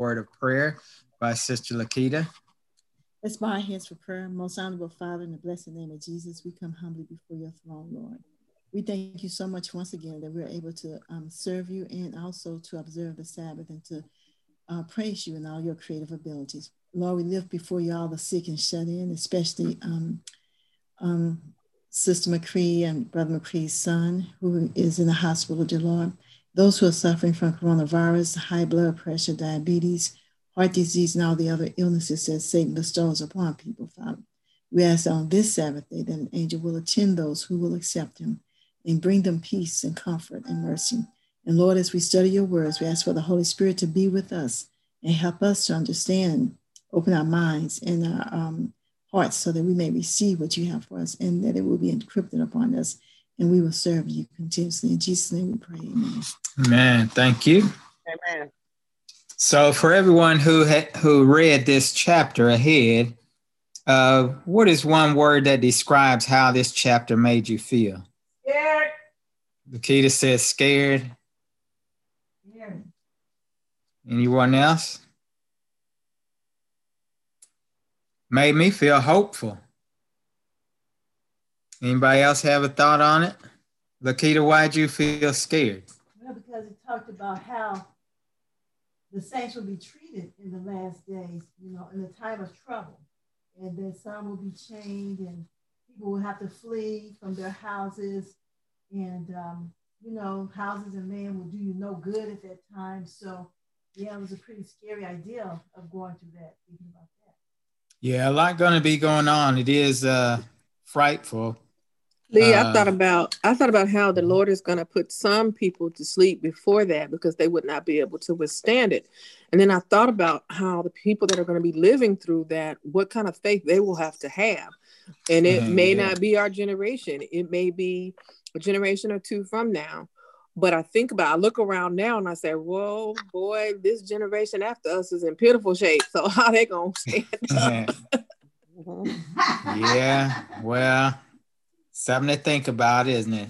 word of prayer by Sister Lakita. Let's bow our heads for prayer. Most honorable Father, in the blessed name of Jesus, we come humbly before your throne, Lord. We thank you so much once again that we're able to um, serve you and also to observe the Sabbath and to uh, praise you in all your creative abilities. Lord, we lift before you all the sick and shut in, especially um, um, Sister McCree and Brother McCree's son, who is in the hospital, dear Lord. Those who are suffering from coronavirus, high blood pressure, diabetes, heart disease, and all the other illnesses that Satan bestows upon people, Father. We ask on this Sabbath day that an angel will attend those who will accept him and bring them peace and comfort and mercy. And Lord, as we study your words, we ask for the Holy Spirit to be with us and help us to understand, open our minds and our um, hearts so that we may receive what you have for us and that it will be encrypted upon us and we will serve you continuously. In Jesus' name we pray. Amen. Amen. Thank you. Amen. So, for everyone who ha- who read this chapter ahead, uh, what is one word that describes how this chapter made you feel? Scared. Lakita says scared. Scared. Anyone else? Made me feel hopeful. Anybody else have a thought on it? Lakita, why'd you feel scared? Well, because it talked about how the saints will be treated in the last days, you know, in the time of trouble. And then some will be chained and people will have to flee from their houses. And, um, you know, houses and land will do you no good at that time. So, yeah, it was a pretty scary idea of going through that, thinking about that. Yeah, a lot going to be going on. It is uh, frightful. Lee, I Uh, thought about I thought about how the Lord is going to put some people to sleep before that because they would not be able to withstand it. And then I thought about how the people that are going to be living through that, what kind of faith they will have to have. And it Mhm, may yeah. not be our generation. It may be a generation or two from now. But I think about I look around now and I say, Whoa, boy, this generation after us is in pitiful shape. So how they gonna stand up? yeah, well, something to think about, isn't it?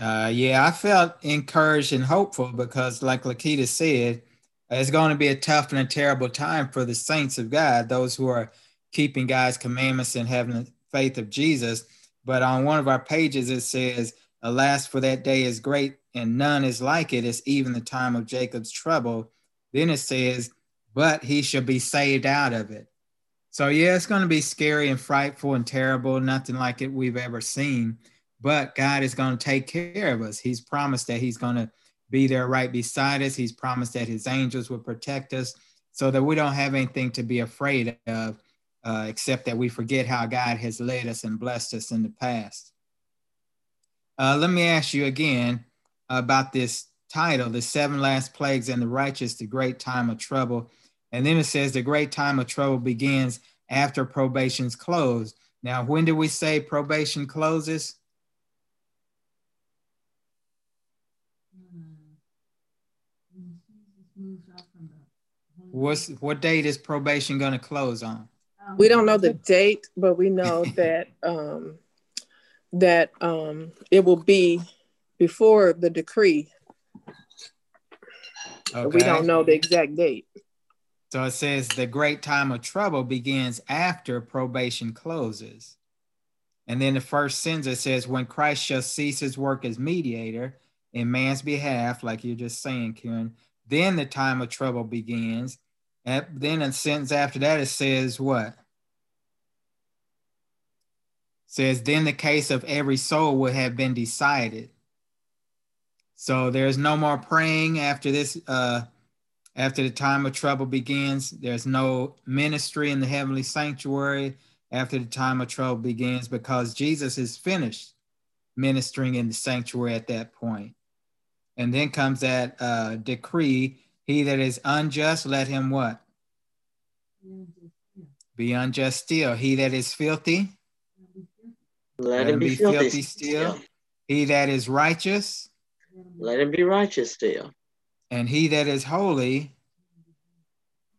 Uh, yeah, I felt encouraged and hopeful because, like Lakita said, it's going to be a tough and a terrible time for the saints of God, those who are keeping God's commandments and having the faith of Jesus. But on one of our pages, it says, Alas, for that day is great, and none is like it. It's even the time of Jacob's trouble. Then it says, But he shall be saved out of it. So yeah, it's going to be scary and frightful and terrible, nothing like it we've ever seen. But God is going to take care of us. He's promised that He's going to be there right beside us. He's promised that His angels will protect us, so that we don't have anything to be afraid of, uh, except that we forget how God has led us and blessed us in the past. Uh, let me ask you again about this title, "The Seven Last Plagues and the Righteous: The Great Time of Trouble." And then it says the great time of trouble begins after probation's closed. Now, when do we say probation closes? What's what date is probation going to close on? we don't know the date, but we know that um, that um, it will be before the decree. But We don't know the exact date. So it says the great time of trouble begins after probation closes. And then the first sentence says, when Christ shall cease his work as mediator in man's behalf, like you're just saying, Karen, then the time of trouble begins. And then a sentence after that, it says what? says, then the case of every soul will have been decided. So there's no more praying after this, uh, after the time of trouble begins. There's no ministry in the heavenly sanctuary after the time of trouble begins because Jesus is finished ministering in the sanctuary at that point. And then comes that uh, decree he that is unjust, let him what? Be unjust still. He that is filthy, Let, him be filthy, still. He that is righteous, Let him be righteous still. And he that is holy,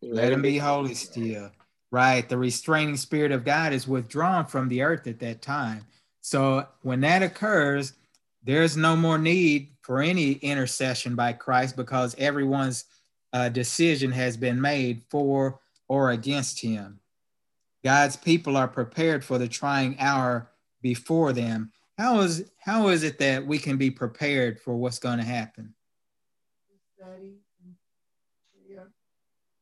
let him be holy still. Right. The restraining spirit of God is withdrawn from the earth at that time. So when that occurs, there's no more need for any intercession by Christ because everyone's uh, decision has been made for or against him. God's people are prepared for the trying hour before them. How is how is it that we can be prepared for what's going to happen? Study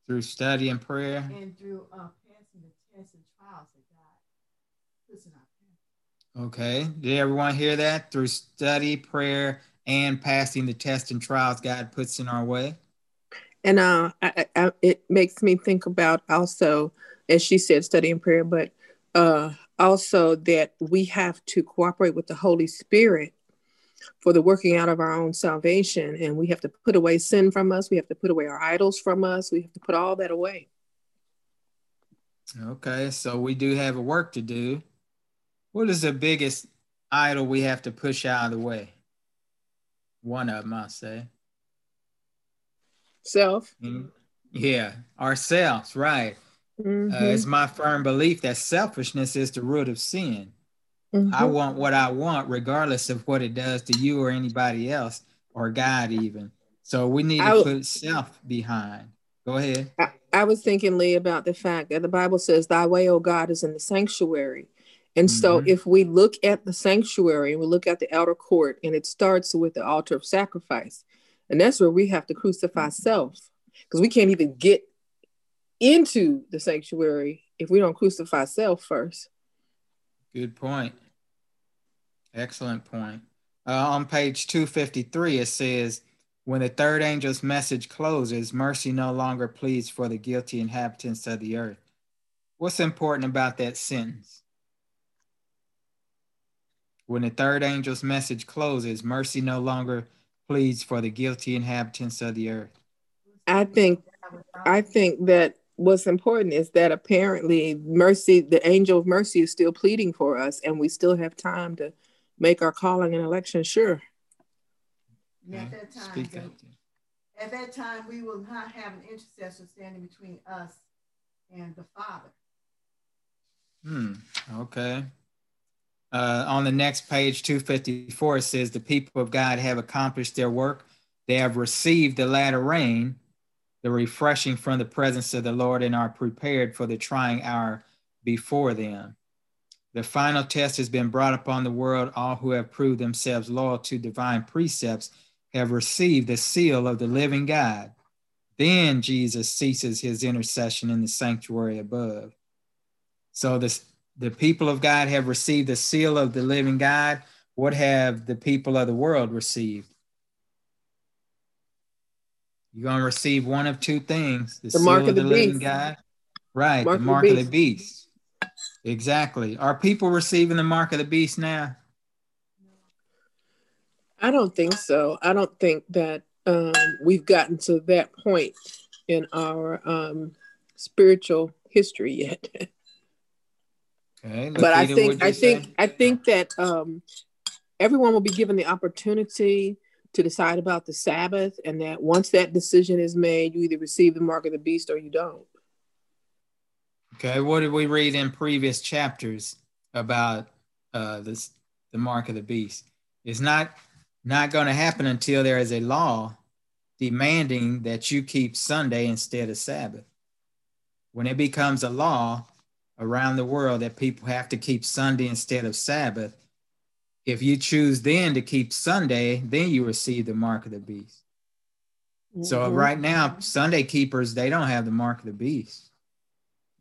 through study and prayer. And through uh, passing the tests and trials that God puts in our path. Okay. Did everyone hear that? Through study, prayer, and passing the tests and trials God puts in our way. And uh, I, I, it makes me think about also, as she said, study and prayer, but uh, also that we have to cooperate with the Holy Spirit for the working out of our own salvation. And we have to put away sin from us. We have to put away our idols from us. We have to put all that away. Okay, so we do have a work to do. What is the biggest idol we have to push out of the way? One of them, I say. Self. Mm-hmm. Yeah, ourselves, right. Mm-hmm. Uh, it's my firm belief that selfishness is the root of sin. Mm-hmm. I want what I want, regardless of what it does to you or anybody else or God, even. So we need to I, put self behind. Go ahead. I, I, was thinking, Lee, about the fact that the Bible says, Thy way, O God, is in the sanctuary. And mm-hmm. so if we look at the sanctuary and we look at the outer court, and it starts with the altar of sacrifice, and that's where we have to crucify self because we can't even get into the sanctuary if we don't crucify self first. Good point. Excellent point. Uh, on page 253, it says, When the third angel's message closes, mercy no longer pleads for the guilty inhabitants of the earth. What's important about that sentence? When the third angel's message closes, mercy no longer pleads for the guilty inhabitants of the earth. I think I think that what's important is that apparently mercy, the angel of mercy is still pleading for us and we still have time to make our calling and election sure. And at that time, Speak at that time, we will not have an intercessor standing between us and the Father. Hmm. Okay. Uh, on the next page, 254, it says, The people of God have accomplished their work. They have received the latter rain, the refreshing from the presence of the Lord, and are prepared for the trying hour before them. The final test has been brought upon the world. All who have proved themselves loyal to divine precepts have received the seal of the living God. Then Jesus ceases his intercession in the sanctuary above. So this, the people of God have received the seal of the living God. What have the people of the world received? You're going to receive one of two things the, the seal of the, the living God. Right, mark the mark of the beast. Exactly. Are people receiving the mark of the beast now? I don't think so. I don't think that um, we've gotten to that point in our um, spiritual history yet. okay, but I think I think? I think that um, everyone will be given the opportunity to decide about the Sabbath, and that once that decision is made, you either receive the mark of the beast or you don't. Okay, what did we read in previous chapters about uh, this, the mark of the beast? It's not not going to happen until there is a law demanding that you keep Sunday instead of Sabbath. When it becomes a law around the world that people have to keep Sunday instead of Sabbath, if you choose then to keep Sunday, then you receive the mark of the beast. Mm-hmm. So right now, Sunday keepers, they don't have the mark of the beast.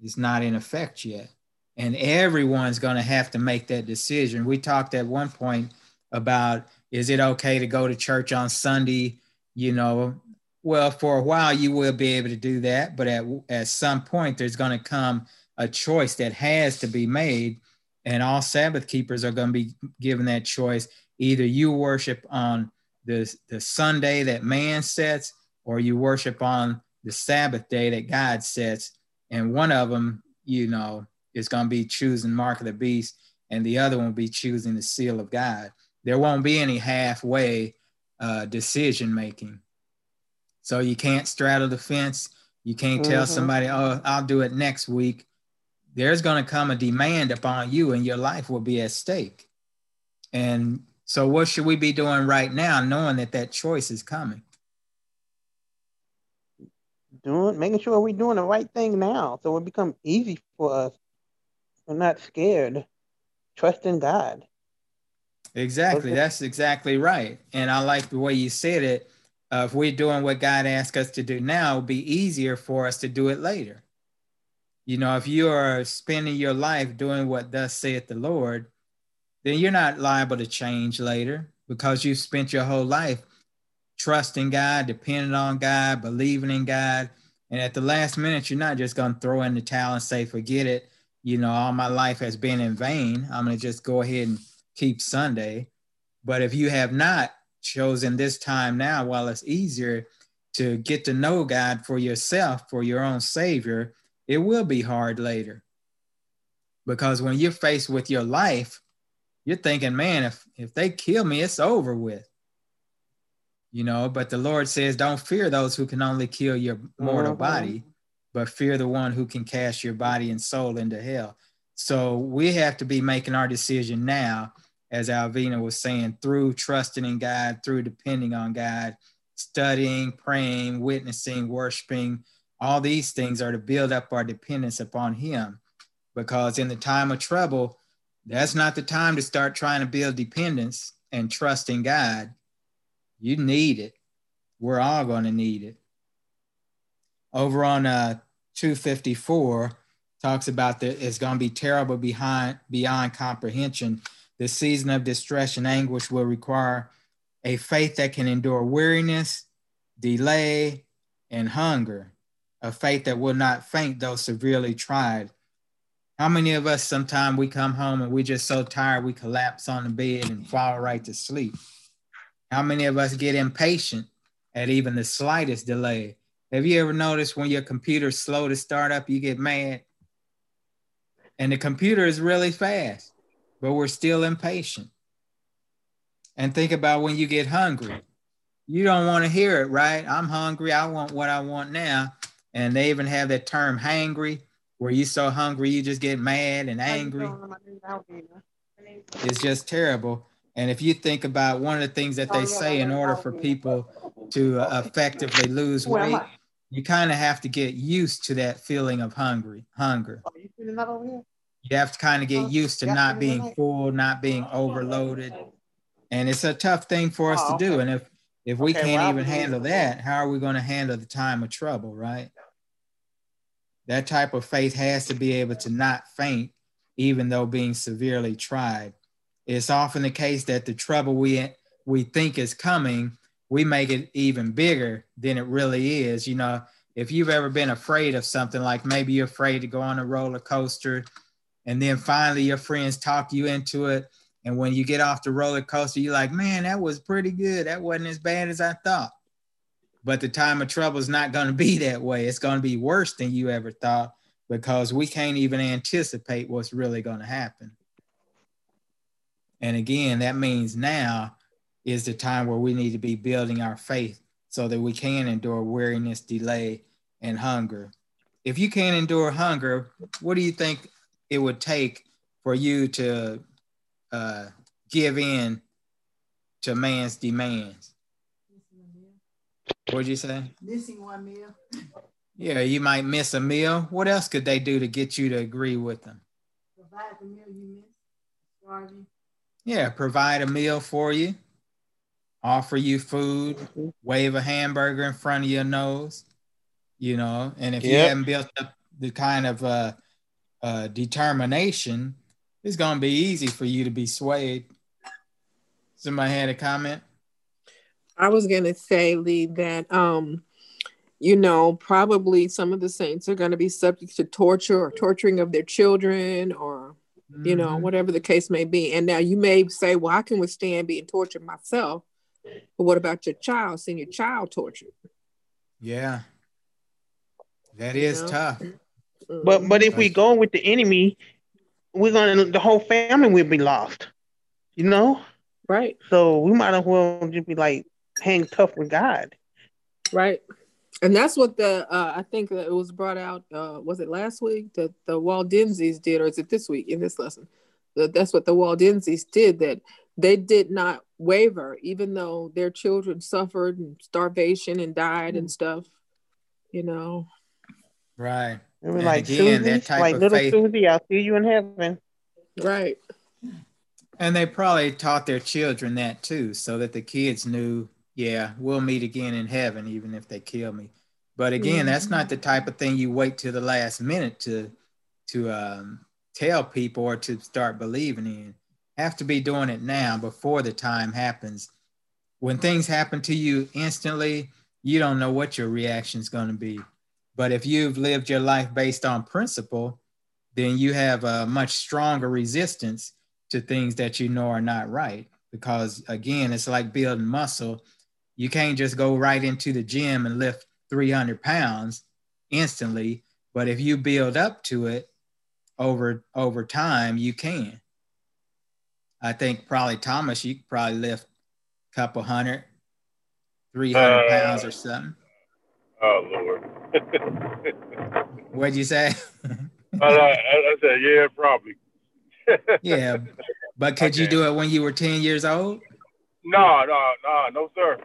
It's not in effect yet. And everyone's going to have to make that decision. We talked at one point about is it okay to go to church on Sunday? You know, well, for a while you will be able to do that, but at, at some point there's going to come a choice that has to be made. And all Sabbath keepers are going to be given that choice. Either you worship on the, the Sunday that man sets, or you worship on the Sabbath day that God sets and one of them, you know, is going to be choosing Mark of the Beast, and the other one will be choosing the Seal of God. There won't be any halfway uh, decision making. So you can't straddle the fence. You can't mm-hmm. tell somebody, "Oh, I'll do it next week." There's going to come a demand upon you, and your life will be at stake. And so, what should we be doing right now, knowing that that choice is coming? Doing, making sure we're doing the right thing now, so it become easy for us. We're not scared. Trust in God. Exactly. Okay. That's exactly right. And I like the way you said it. Uh, if we're doing what God asked us to do now, it'll be easier for us to do it later. You know, if you are spending your life doing what thus saith the Lord, then you're not liable to change later because you've spent your whole life trusting God, depending on God, believing in God. And at the last minute, you're not just going to throw in the towel and say, forget it. You know, all my life has been in vain. I'm going to just go ahead and keep Sunday. But if you have not chosen this time now, while it's easier to get to know God for yourself, for your own Savior, it will be hard later. Because when you're faced with your life, you're thinking, man, if, if they kill me, it's over with. You know, but the Lord says, don't fear those who can only kill your mortal mm-hmm. body, but fear the one who can cast your body and soul into hell. So we have to be making our decision now, as Alvina was saying, through trusting in God, through depending on God, studying, praying, witnessing, worshiping. All these things are to build up our dependence upon Him. Because in the time of trouble, that's not the time to start trying to build dependence and trust in God. You need it. We're all going to need it. Over on uh, 254, talks about that it's going to be terrible behind beyond comprehension. The season of distress and anguish will require a faith that can endure weariness, delay, and hunger, a faith that will not faint though severely tried, how many of us sometimes we come home and we're just so tired we collapse on the bed and fall right to sleep? How many of us get impatient at even the slightest delay? Have you ever noticed when your computer's slow to start up, you get mad? And the computer is really fast, but we're still impatient. And think about when you get hungry. You don't want to hear it, right? I'm hungry. I want what I want now. And they even have that term hangry where you're so hungry you just get mad and angry. It's just terrible. And if you think about one of the things that they say in order for people to uh, effectively lose weight, you kind of have to get used to that feeling of hungry, hunger. You have to kind of get used to not being full, not being overloaded. And it's a tough thing for us to do. And if if we can't even handle that, how are we going to handle the time of trouble, right? That type of faith has to be able to not faint, even though being severely tried. It's often the case that the trouble we we think is coming, we make it even bigger than it really is. You know, if you've ever been afraid of something, like maybe you're afraid to go on a roller coaster, and then finally your friends talk you into it. And when you get off the roller coaster, you're like, man, that was pretty good. That wasn't as bad as I thought. But the time of trouble is not going to be that way. It's going to be worse than you ever thought because we can't even anticipate what's really going to happen. And again, that means now is the time where we need to be building our faith so that we can endure weariness, delay, and hunger. If you can't endure hunger, what do you think it would take for you to uh, give in to man's demands? What'd you say? Missing one meal. Yeah, you might miss a meal. What else could they do to get you to agree with them? Provide the meal you miss. Starving. Yeah, provide a meal for you, offer you food, wave a hamburger in front of your nose, you know. And if yep. you haven't built up the kind of uh, uh, determination, it's going to be easy for you to be swayed. Somebody had a comment? I was gonna say, Lee, that um, you know, probably some of the saints are gonna be subject to torture or torturing of their children or mm-hmm. you know, mm-hmm. whatever the case may be. And now you may say, Well, I can withstand being tortured myself, but what about your child, seeing your child tortured? Yeah. That is you know? tough. But but if we go with the enemy, we're gonna the whole family will be lost. You know? Right. So we might as well just be like, hang tough with God. Right. And that's what the uh, I think it was brought out. Uh, was it last week that the Waldenses did, or is it this week in this lesson? That that's what the Waldenses did. That they did not waver, even though their children suffered and starvation and died mm-hmm. and stuff. you know. Right. I mean, like again, Susie, that type like of little faith, Susie, I'll see you in heaven. Right. And they probably taught their children that too, so that the kids knew, yeah, we'll meet again in heaven, even if they kill me. But again, mm-hmm. that's not the type of thing you wait till the last minute to to um, tell people or to start believing in. Have to be doing it now before the time happens. When things happen to you instantly, you don't know what your reaction is going to be. But if you've lived your life based on principle, then you have a much stronger resistance to things that you know are not right. Because again, it's like building muscle. You can't just go right into the gym and lift 300 pounds instantly. But if you build up to it over over time, you can. I think probably Thomas, you could probably lift a couple hundred, 300 uh, pounds or something. Oh Lord. What'd you say? I, I, said, yeah, probably. yeah, but could you do it when you were 10 years old? No, no, no, no, sir.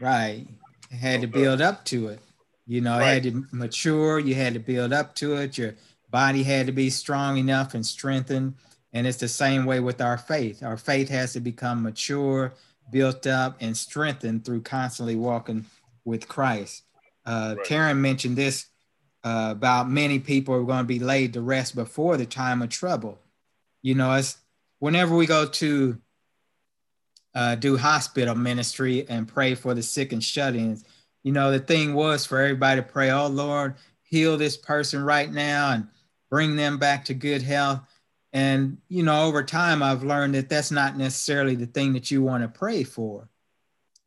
Right. had no, to build up to it. You know, right. had to mature. You had to build up to it. Your body had to be strong enough and strengthened. And it's the same way with our faith. Our faith has to become mature, built up, and strengthened through constantly walking with Christ. Uh, right. Karen mentioned this uh, about many people are going to be laid to rest before the time of trouble. You know, it's whenever we go to uh, do hospital ministry and pray for the sick and shut-ins, you know, the thing was for everybody to pray, oh Lord, heal this person right now and bring them back to good health. And, you know, over time, I've learned that that's not necessarily the thing that you want to pray for.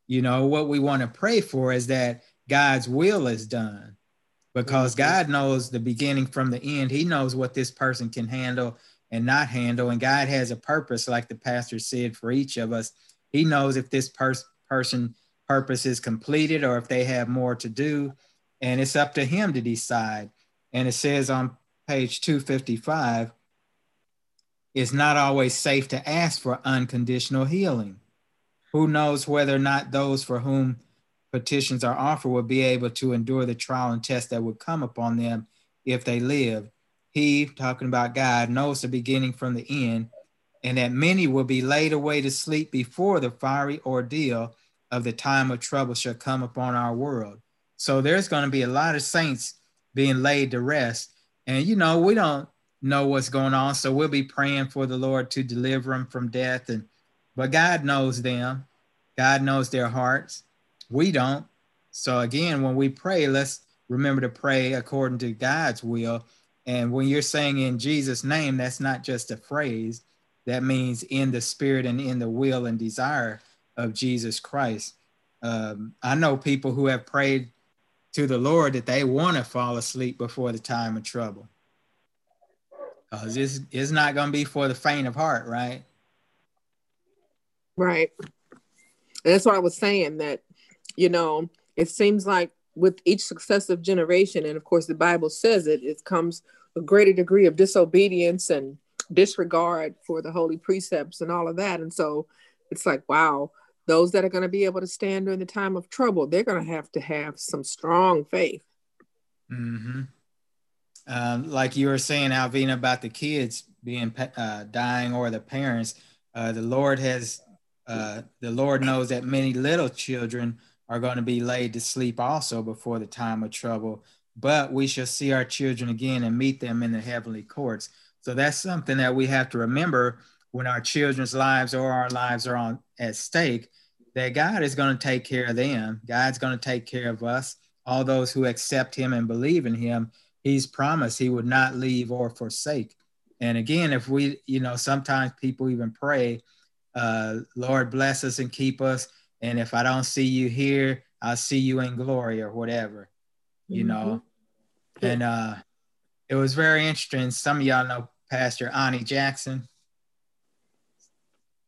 You know, what we want to pray for is that God's will is done because mm-hmm. God knows the beginning from the end. He knows what this person can handle and not handle. And God has a purpose, like the pastor said, for each of us. He knows if this pers- person purpose is completed or if they have more to do. And it's up to him to decide. And it says on page 255 it's not always safe to ask for unconditional healing. Who knows whether or not those for whom petitions are offered will be able to endure the trial and test that would come upon them if they live. He, talking about God, knows the beginning from the end, and that many will be laid away to sleep before the fiery ordeal of the time of trouble shall come upon our world. So there's going to be a lot of saints being laid to rest. And, you know, we don't know what's going on. So we'll be praying for the Lord to deliver them from death. And, but God knows them, God knows their hearts. We don't. So again, when we pray, let's remember to pray according to God's will. And when you're saying in Jesus' name, that's not just a phrase. That means in the spirit and in the will and desire of Jesus Christ. Um, I know people who have prayed to the Lord that they want to fall asleep before the time of trouble. Because it's, it's not going to be for the faint of heart, right? Right. And that's what I was saying that you know, it seems like with each successive generation, and of course the Bible says it, it comes a greater degree of disobedience and disregard for the holy precepts and all of that. And so it's like, wow, those that are going to be able to stand during the time of trouble, they're going to have to have some strong faith. Mm-hmm. Um, like you were saying, Alvina, about the kids being uh, dying or the parents, uh, the Lord has, uh, the Lord knows that many little children are going to be laid to sleep also before the time of trouble. But we shall see our children again and meet them in the heavenly courts. So that's something that we have to remember when our children's lives or our lives are on at stake. That God is going to take care of them. God's going to take care of us. All those who accept Him and believe in Him, He's promised He would not leave or forsake. And again, if we, you know, sometimes people even pray, uh, Lord, bless us and keep us and if I don't see you here, I'll see you in glory or whatever, you mm-hmm. know. And uh, it was very interesting. Some of y'all know Pastor Ani Jackson.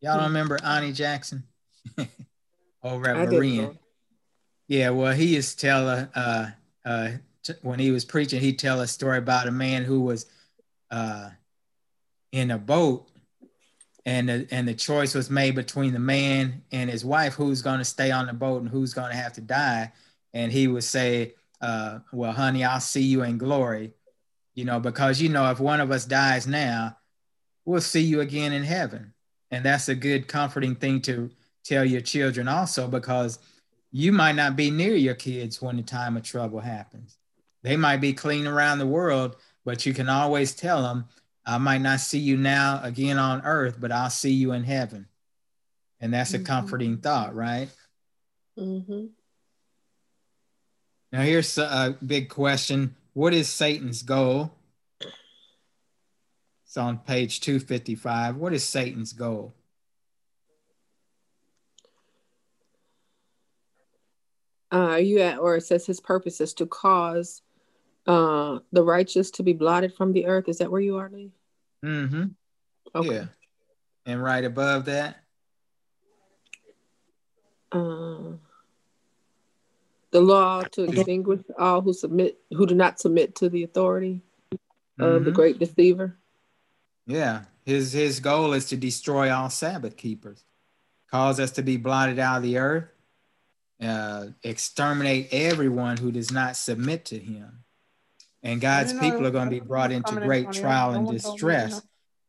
Y'all don't remember Ani Jackson over at Berean? Yeah, well, he used to tell uh, uh, uh, t- when he was preaching, he'd tell a story about a man who was uh, in a boat and the, and the choice was made between the man and his wife who's going to stay on the boat and who's going to have to die and he would say uh, well, honey, I'll see you in glory, you know, because, you know, if one of us dies now, we'll see you again in heaven. And that's a good, comforting thing to tell your children also, because you might not be near your kids when the time of trouble happens. They might be clean around the world, but you can always tell them, I might not see you now again on earth, but I'll see you in heaven. And that's a mm-hmm. comforting thought, right? Mm-hmm. Now, here's a big question What is Satan's goal? It's on page 255. What is Satan's goal? Uh, you at, or it says his purpose is to cause uh, the righteous to be blotted from the earth. Is that where you are, Lee? Mm-hmm. Okay. Yeah. And right above that? Uh, the law to extinguish all who submit who do not submit to the authority mm-hmm. of the mm-hmm. great deceiver. Yeah. His his goal is to destroy all Sabbath keepers, cause us to be blotted out of the earth, uh, exterminate everyone who does not submit to him. And God's people are going to be brought into great trial and distress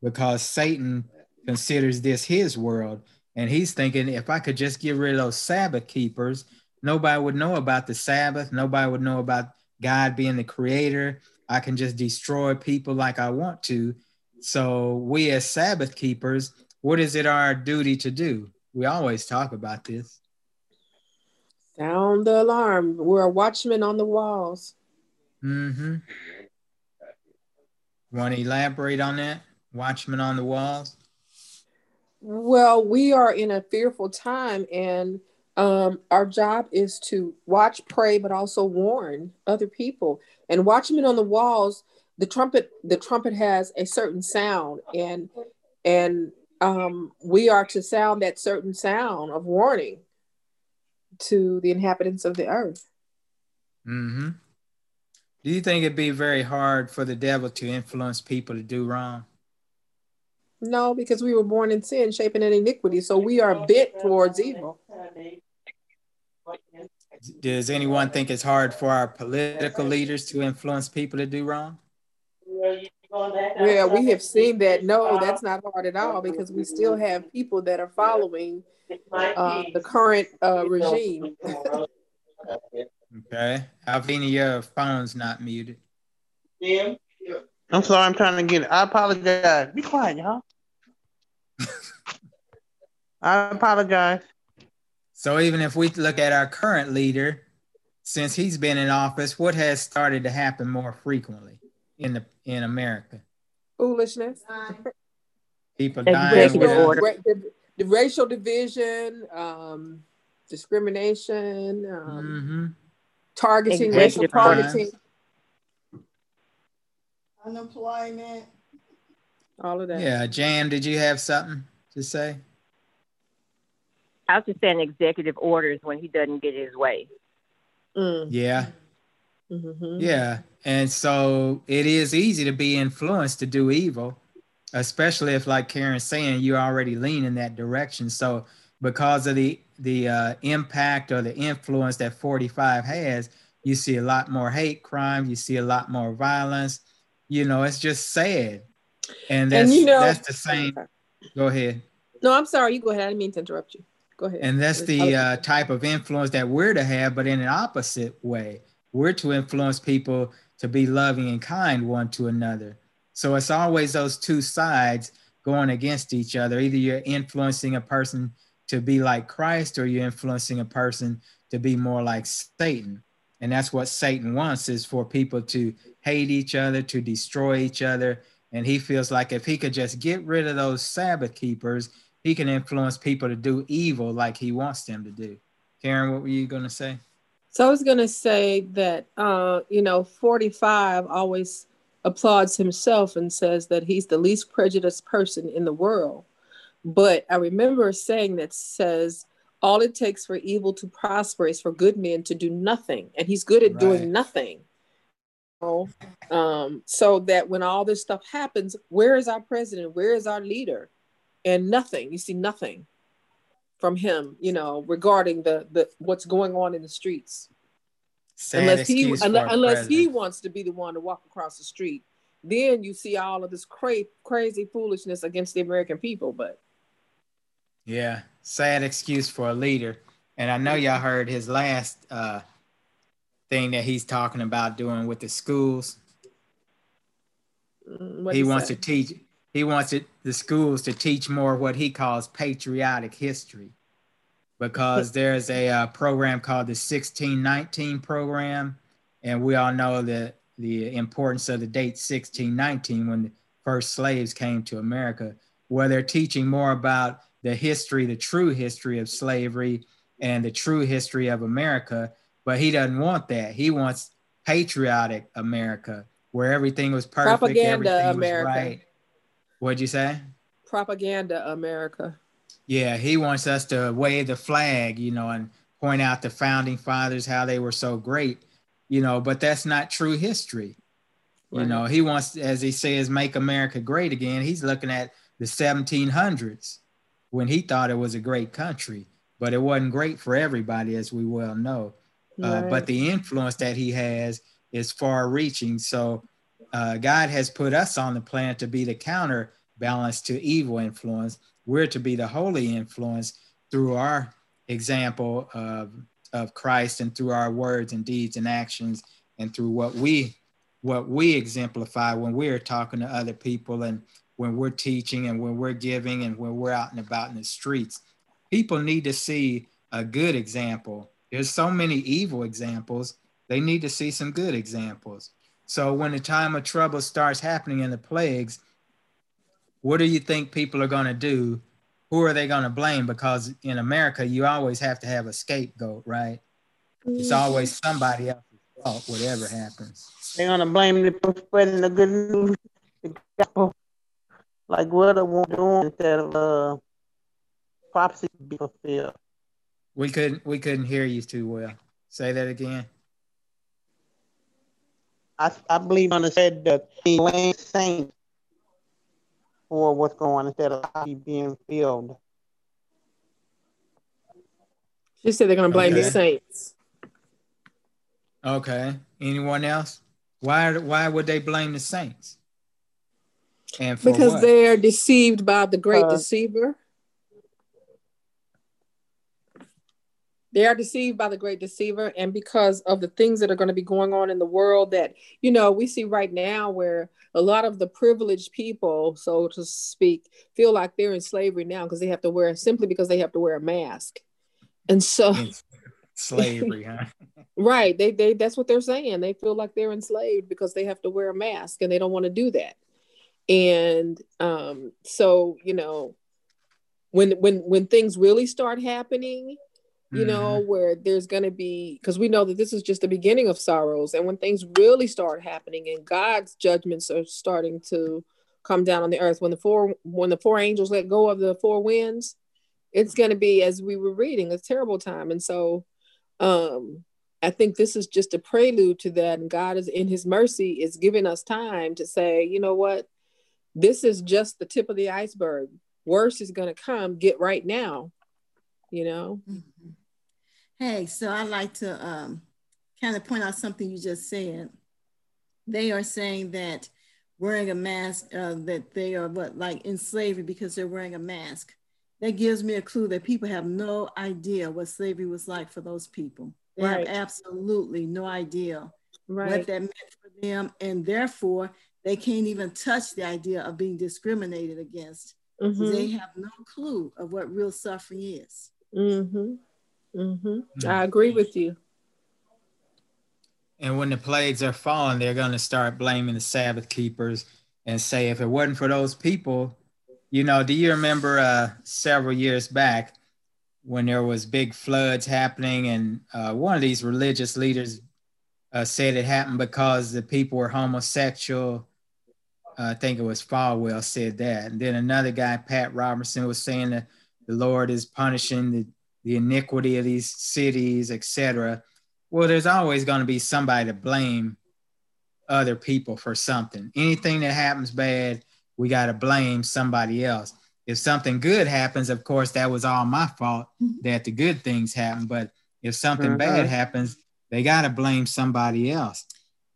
because Satan considers this his world. And he's thinking, if I could just get rid of those Sabbath keepers, nobody would know about the Sabbath. Nobody would know about God being the creator. I can just destroy people like I want to. So, we as Sabbath keepers, what is it our duty to do? We always talk about this. Sound the alarm. We're watchmen on the walls. Mm-hmm. Want to elaborate on that? Watchmen on the walls? Well, we are in a fearful time, and um, our job is to watch, pray, but also warn other people. And watchmen on the walls, the trumpet, the trumpet has a certain sound, and and um, we are to sound that certain sound of warning to the inhabitants of the earth. Mm-hmm. Do you think it'd be very hard for the devil to influence people to do wrong? No, because we were born in sin, shaping in iniquity. So we are bent towards evil. Does anyone think it's hard for our political leaders to influence people to do wrong? Well, we have seen that. No, that's not hard at all because we still have people that are following uh, the current uh, regime. Okay. Alvina, your phone's not muted. I'm sorry, I'm trying to get it. I apologize. Be quiet, y'all. I apologize. So even if we look at our current leader, since he's been in office, what has started to happen more frequently in the in America? Foolishness. People dying. The, the racial division, um, discrimination, um, mm-hmm targeting, racial targeting, unemployment, all of that. Yeah, Jam, did you have something to say? I was just saying executive orders when he doesn't get his way. Mm. Yeah. Mm-hmm. Yeah. And so it is easy to be influenced to do evil, especially if, like Karen's saying, you already lean in that direction. So because of the the uh, impact or the influence that 45 has, you see a lot more hate crime, you see a lot more violence. You know, it's just sad. And that's and you know, that's the same. Go ahead. No, I'm sorry. You go ahead. I didn't mean to interrupt you. Go ahead. And that's the uh, type of influence that we're to have, but in an opposite way. We're to influence people to be loving and kind one to another. So it's always those two sides going against each other. Either you're influencing a person to be like Christ or you're influencing a person to be more like Satan. And that's what Satan wants is for people to hate each other, to destroy each other. And he feels like if he could just get rid of those Sabbath keepers, he can influence people to do evil like he wants them to do. Karen, what were you going to say? So I was going to say that, uh, you know, 45 always applauds himself and says that he's the least prejudiced person in the world. But I remember a saying that says, all it takes for evil to prosper is for good men to do nothing. And he's good at right. doing nothing. Um, so that when all this stuff happens, where is our president? Where is our leader? And nothing. You see nothing from him, you know, regarding the the what's going on in the streets. Sad unless he unless, unless he wants to be the one to walk across the street. Then you see all of this cra- crazy foolishness against the American people. But Yeah, sad excuse for a leader. And I know y'all heard his last uh, thing that he's talking about doing with the schools. mm, what he wants say? to teach. He wants it, the schools to teach more what he calls patriotic history, because there's a uh, program called the 1619 program, and we all know that the importance of the date 1619 when the first slaves came to America, where they're teaching more about the history, the true history of slavery and the true history of America. But he doesn't want that. He wants patriotic America, where everything was perfect, Propaganda everything America. was right. What'd you say? propaganda America. Yeah, he wants us to wave the flag, you know, and point out the founding fathers how they were so great, you know, but that's not true history. You know, he wants, as he says, make America great again. He's looking at the 1700s when he thought it was a great country, but it wasn't great for everybody, as we well know. Uh, but the influence that he has is far reaching. So uh, God has put us on the planet to be the counterbalance to evil influence. We're to be the holy influence through our example of, of Christ and through our words and deeds and actions and through what we what we exemplify when we're talking to other people and when we're teaching and when we're giving and when we're out and about in the streets. People need to see a good example. There's so many evil examples. They need to see some good examples. So when the time of trouble starts happening in the plagues, what do you think people are going to do? Who are they going to blame? Because in America, you always have to have a scapegoat, right? It's always somebody else's fault, whatever happens. They're gonna blame me for spreading the good news, the gospel, like what I want doing instead of uh, prophecy be fulfilled. We couldn't we couldn't hear you too well. Say that again. I, I believe on the said that he blames saints for what's going on instead of how being filled. She said they're going to blame the saints Okay. Anyone else? Why why would they blame the saints? And for because what? they're deceived by the great Uh, deceiver. They are deceived by the great deceiver, and because of the things that are going to be going on in the world that, you know, we see right now where a lot of the privileged people, so to speak, feel like they're in slavery now because they have to wear simply because they have to wear a mask. And so, slavery, huh? right, they, they that's what they're saying. They feel like they're enslaved because they have to wear a mask and they don't want to do that. And um, so, you know, when when when things really start happening, you know, where there's going to be, because we know that this is just the beginning of sorrows. And when things really start happening and God's judgments are starting to come down on the earth, when the four, when the four angels let go of the four winds, it's going to be, as we were reading, a terrible time. And so um, I think this is just a prelude to that. And God is in his mercy is giving us time to say, you know what, this is just the tip of the iceberg. Worse is going to come. Get right now, you know? Mhm. Hey, so I'd like to um, kind of point out something you just said. They are saying that wearing a mask, uh, that they are what, like in slavery because they're wearing a mask. That gives me a clue that people have no idea what slavery was like for those people. They Right. have absolutely no idea what that meant for them, and therefore they can't even touch the idea of being discriminated against. Mhm. They have no clue of what real suffering is. Mm-hmm. Mm-hmm. Mm. I agree with you. And when the plagues are falling, they're going to start blaming the Sabbath keepers and say, if it wasn't for those people, you know, do you remember uh, several years back when there was big floods happening and uh, one of these religious leaders uh, said it happened because the people were homosexual. Uh, I think it was Falwell said that. And then another guy, Pat Robertson, was saying that the Lord is punishing the, the iniquity of these cities, etc. Well, there's always going to be somebody to blame other people for something. Anything that happens bad, we got to blame somebody else. If something good happens, of course, that was all my fault that the good things happen. But if something bad Mhm. happens, they got to blame somebody else.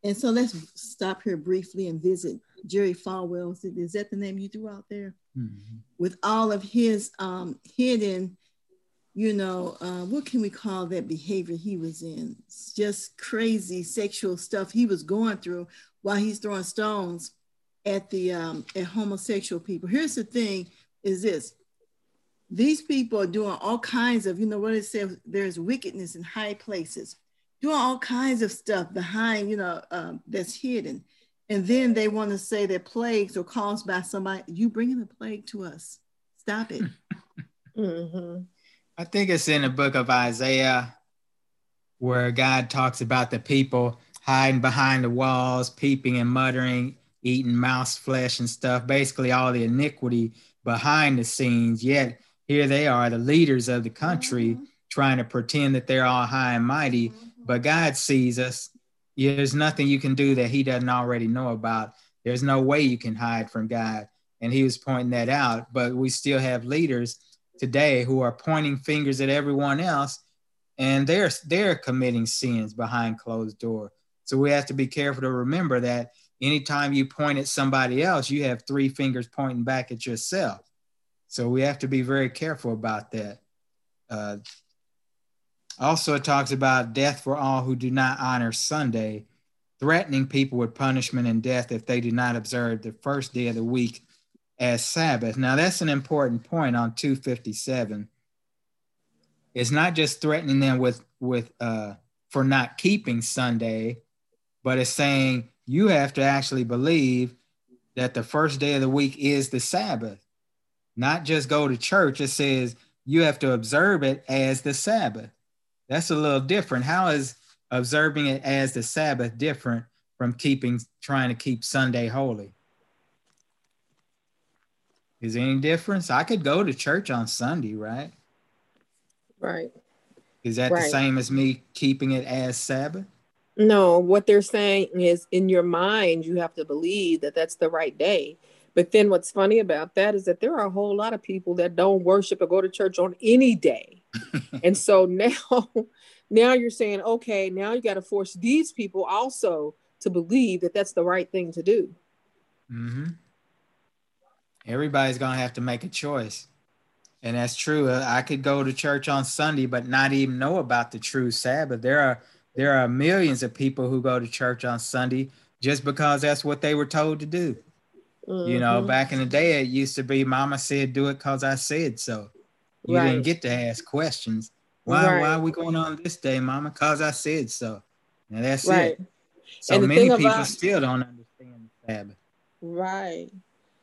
And so let's stop here briefly and visit Jerry Falwell. Is that the name you threw out there? Mm-hmm. With all of his um, hidden, you know, uh, what can we call that behavior he was in? It's just crazy sexual stuff he was going through while he's throwing stones at the um, at homosexual people. Here's the thing: is this these people are doing all kinds of, you know, what it says, there's wickedness in high places doing all kinds of stuff behind, you know, um, that's hidden. And then they want to say that plagues are caused by somebody. You bringing the plague to us. Stop it. mm-hmm. I think it's in the book of Isaiah where God talks about the people hiding behind the walls, peeping and muttering, eating mouse flesh and stuff, basically all the iniquity behind the scenes. Yet here they are, the leaders of the country, mm-hmm. trying to pretend that they're all high and mighty. Mm-hmm but God sees us. There's nothing you can do that He doesn't already know about. There's no way you can hide from God. And He was pointing that out. But we still have leaders today who are pointing fingers at everyone else, and they're they're committing sins behind closed door. So we have to be careful to remember that anytime you point at somebody else, you have three fingers pointing back at yourself. So we have to be very careful about that. Uh, also, it talks about death for all who do not honor Sunday, threatening people with punishment and death if they do not observe the first day of the week as Sabbath. Now, that's an important point on 257. It's not just threatening them with with uh, for not keeping Sunday, but it's saying you have to actually believe that the first day of the week is the Sabbath, not just go to church. It says you have to observe it as the Sabbath. That's a little different. How is observing it as the Sabbath different from keeping trying to keep Sunday holy? Is there any difference? I could go to church on Sunday, right? Right. Is that right. the same as me keeping it as Sabbath? No, what they're saying is in your mind, you have to believe that that's the right day. But then what's funny about that is that there are a whole lot of people that don't worship or go to church on any day. and so now now you're saying okay now you got to force these people also to believe that that's the right thing to do mm-hmm. Everybody's gonna have to make a choice and that's true uh, i could go to church on sunday but not even know about the true sabbath there are there are millions of people who go to church on sunday just because that's what they were told to do mm-hmm. you know mm-hmm. back in the day it used to be mama said do it because i said so you right. didn't get to ask questions. Why right. why are we going on this day, mama? Cause I said so. And that's right. it. So many people about, still don't understand the Sabbath. Right.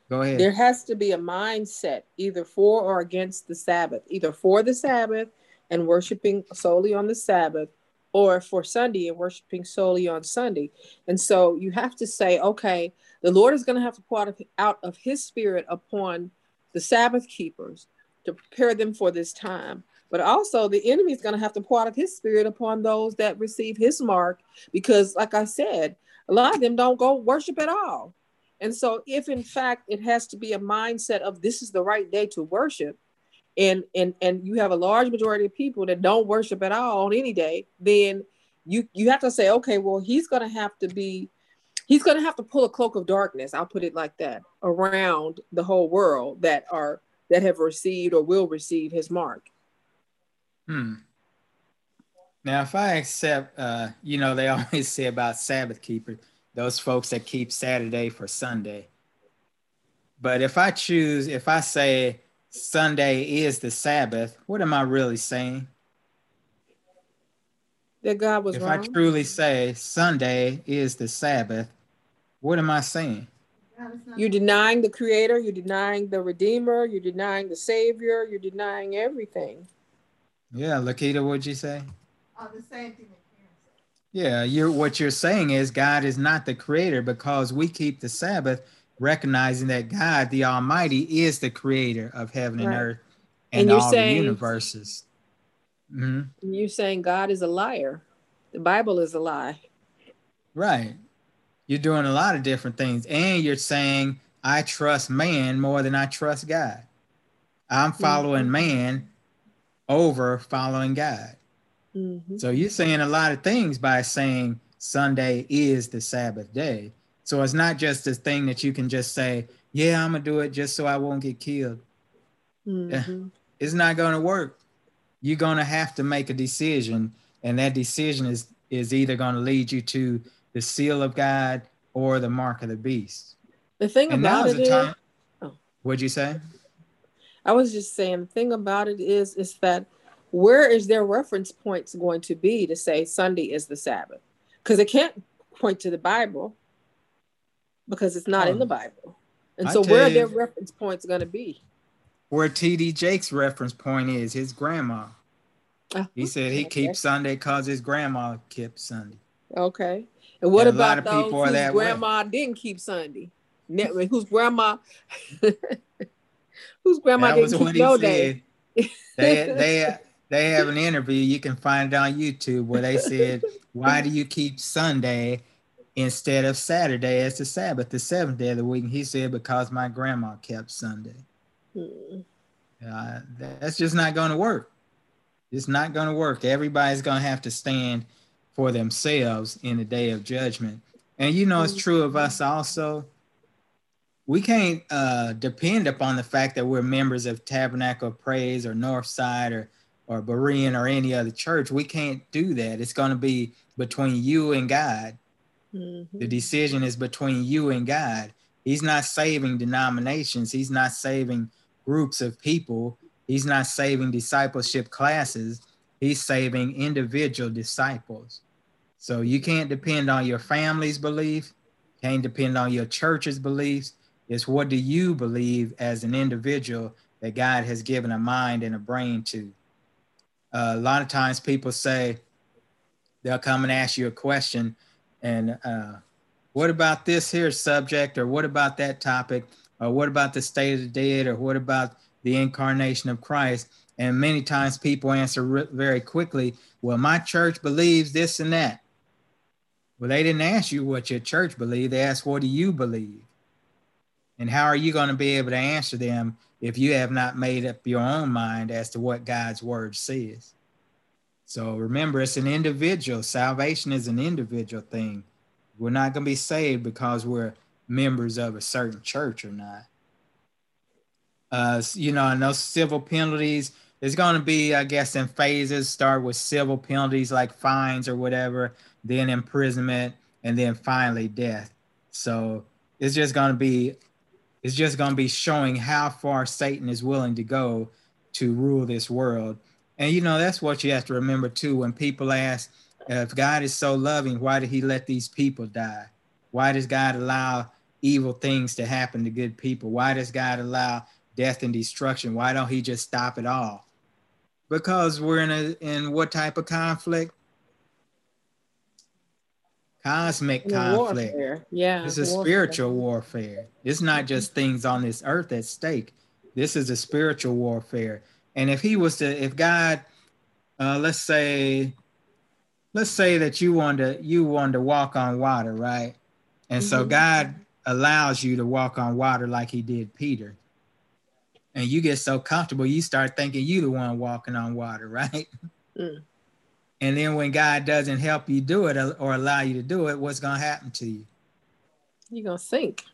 Go ahead. There has to be a mindset either for or against the Sabbath, either for the Sabbath and worshiping solely on the Sabbath, or for Sunday and worshiping solely on Sunday. And so you have to say, okay, the Lord is going to have to pour out of his spirit upon the Sabbath keepers to prepare them for this time. But also, the enemy is going to have to pour out of his spirit upon those that receive his mark, because, like I said, a lot of them don't go worship at all. And so, if in fact it has to be a mindset of this is the right day to worship, and and and you have a large majority of people that don't worship at all on any day, then you you have to say, okay, well, he's going to have to be he's going to have to pull a cloak of darkness i'll put it like that around the whole world that are that have received or will receive his mark. Hmm. Now, if I accept, uh, you know, they always say about Sabbath keepers, those folks that keep Saturday for Sunday. But if I choose, if I say Sunday is the Sabbath, what am I really saying? That God was if wrong. I truly say Sunday is the Sabbath, what am I saying? You're denying the creator, you're denying the redeemer, you're denying the savior, you're denying everything. Yeah, Lakita, what'd you say? Oh, the same thing. Yeah, you're what you're saying is God is not the creator because we keep the Sabbath, recognizing that God, the Almighty, is the creator of heaven right. and earth and, and all saying, the universes. Mm-hmm. You're saying God is a liar. The Bible is a lie. Right you're doing a lot of different things and you're saying i trust man more than i trust god i'm following mm-hmm. man over following god Mm-hmm. So you're saying a lot of things by saying Sunday is the Sabbath day. So it's not just a thing that you can just say, yeah, I'm gonna do it just so I won't get killed. Mm-hmm. It's not gonna work. You're gonna have to make a decision, and that decision is is either gonna lead you to the seal of God or the mark of the beast. The thing and about it is, time, oh. what'd you say? I was just saying the thing about it is is that where is their reference points going to be to say Sunday is the Sabbath? Because it can't point to the Bible because it's not oh. in the Bible. And so where are their reference points going to be? Where TD Jakes' reference point is his grandma. Oh, he said he okay. keeps Sunday because his grandma kept Sunday. Okay. And what and about those whose grandma way. didn't keep Sunday? Whose grandma whose grandma that didn't keep no day? they they they have an interview. You can find it on YouTube where they said, "Why do you keep Sunday instead of Saturday as the Sabbath, the seventh day of the week?" And he said, "Because my grandma kept Sunday." Hmm. Uh, that's just not going to work. It's not going to work. Everybody's going to have to stand for themselves in the day of judgment. And you know, it's true of us also. We can't uh, depend upon the fact that we're members of Tabernacle of Praise or Northside or or Berean or any other church. We can't do that. It's going to be between you and God. Mm-hmm. The decision is between you and God. He's not saving denominations. He's not saving groups of people. He's not saving discipleship classes. He's saving individual disciples. So you can't depend on your family's belief, can't depend on your church's beliefs. It's what do you believe as an individual that God has given a mind and a brain to. A lot of times people say they'll come and ask you a question and uh, what about this here subject or what about that topic? Or what about the state of the dead or what about the incarnation of christ? And many times people answer very quickly well my church believes this and that. Well they didn't ask you what your church believed. They asked what do you believe? And how are you going to be able to answer them if you have not made up your own mind as to what God's word says. So remember, it's an individual. Salvation is an individual thing. We're not going to be saved because we're members of a certain church or not. Uh, you know, and those civil penalties, there's going to be, I guess, in phases, start with civil penalties like fines or whatever, then imprisonment, and then finally death. So it's just going to be is just going to be showing how far Satan is willing to go to rule this world. And you know, that's what you have to remember too when people ask, uh, if God is so loving, why did he let these people die? Why does God allow evil things to happen to good people? Why does God allow death and destruction? Why don't he just stop it all? Because we're in a in what type of conflict? Cosmic conflict. Warfare. Yeah. It's a warfare. spiritual warfare. It's not just things on this earth at stake. This is a spiritual warfare. And if he was to, if God, uh, let's say, let's say that you want to, you want to walk on water, right? And mm-hmm. so God allows you to walk on water like he did Peter. And you get so comfortable, you start thinking you the one walking on water, right? Mm. And then when God doesn't help you do it or allow you to do it, what's going to happen to you? You're going to sink.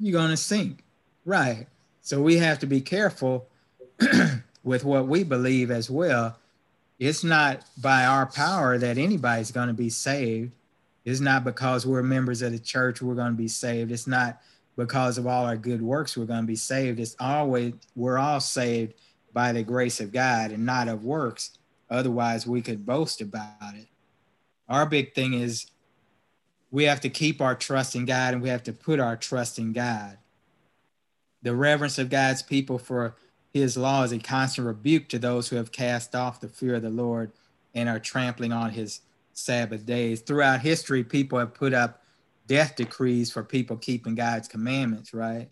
You're going to sink. Right. So we have to be careful with what we believe as well. It's not by our power that anybody's going to be saved. It's not because we're members of the church we're going to be saved. It's not because of all our good works we're going to be saved. It's always we're all saved by the grace of God and not of works. Otherwise, we could boast about it. Our big thing is we have to keep our trust in God and we have to put our trust in God. The reverence of God's people for his law is a constant rebuke to those who have cast off the fear of the Lord and are trampling on his Sabbath days. Throughout history, people have put up death decrees for people keeping God's commandments, right?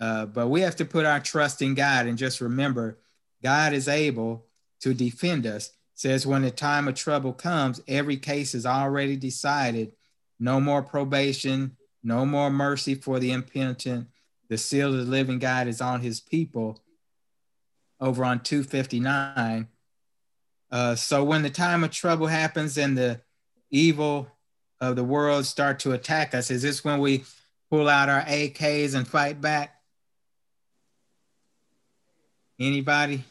Uh, but we have to put our trust in God and just remember God is able to defend us. says when the time of trouble comes, every case is already decided. No more probation, no more mercy for the impenitent. The seal of the living God is on his people. Over on 259, Uh, so when the time of trouble happens and the evil of the world start to attack us, is this when we pull out our AKs and fight back? Anybody?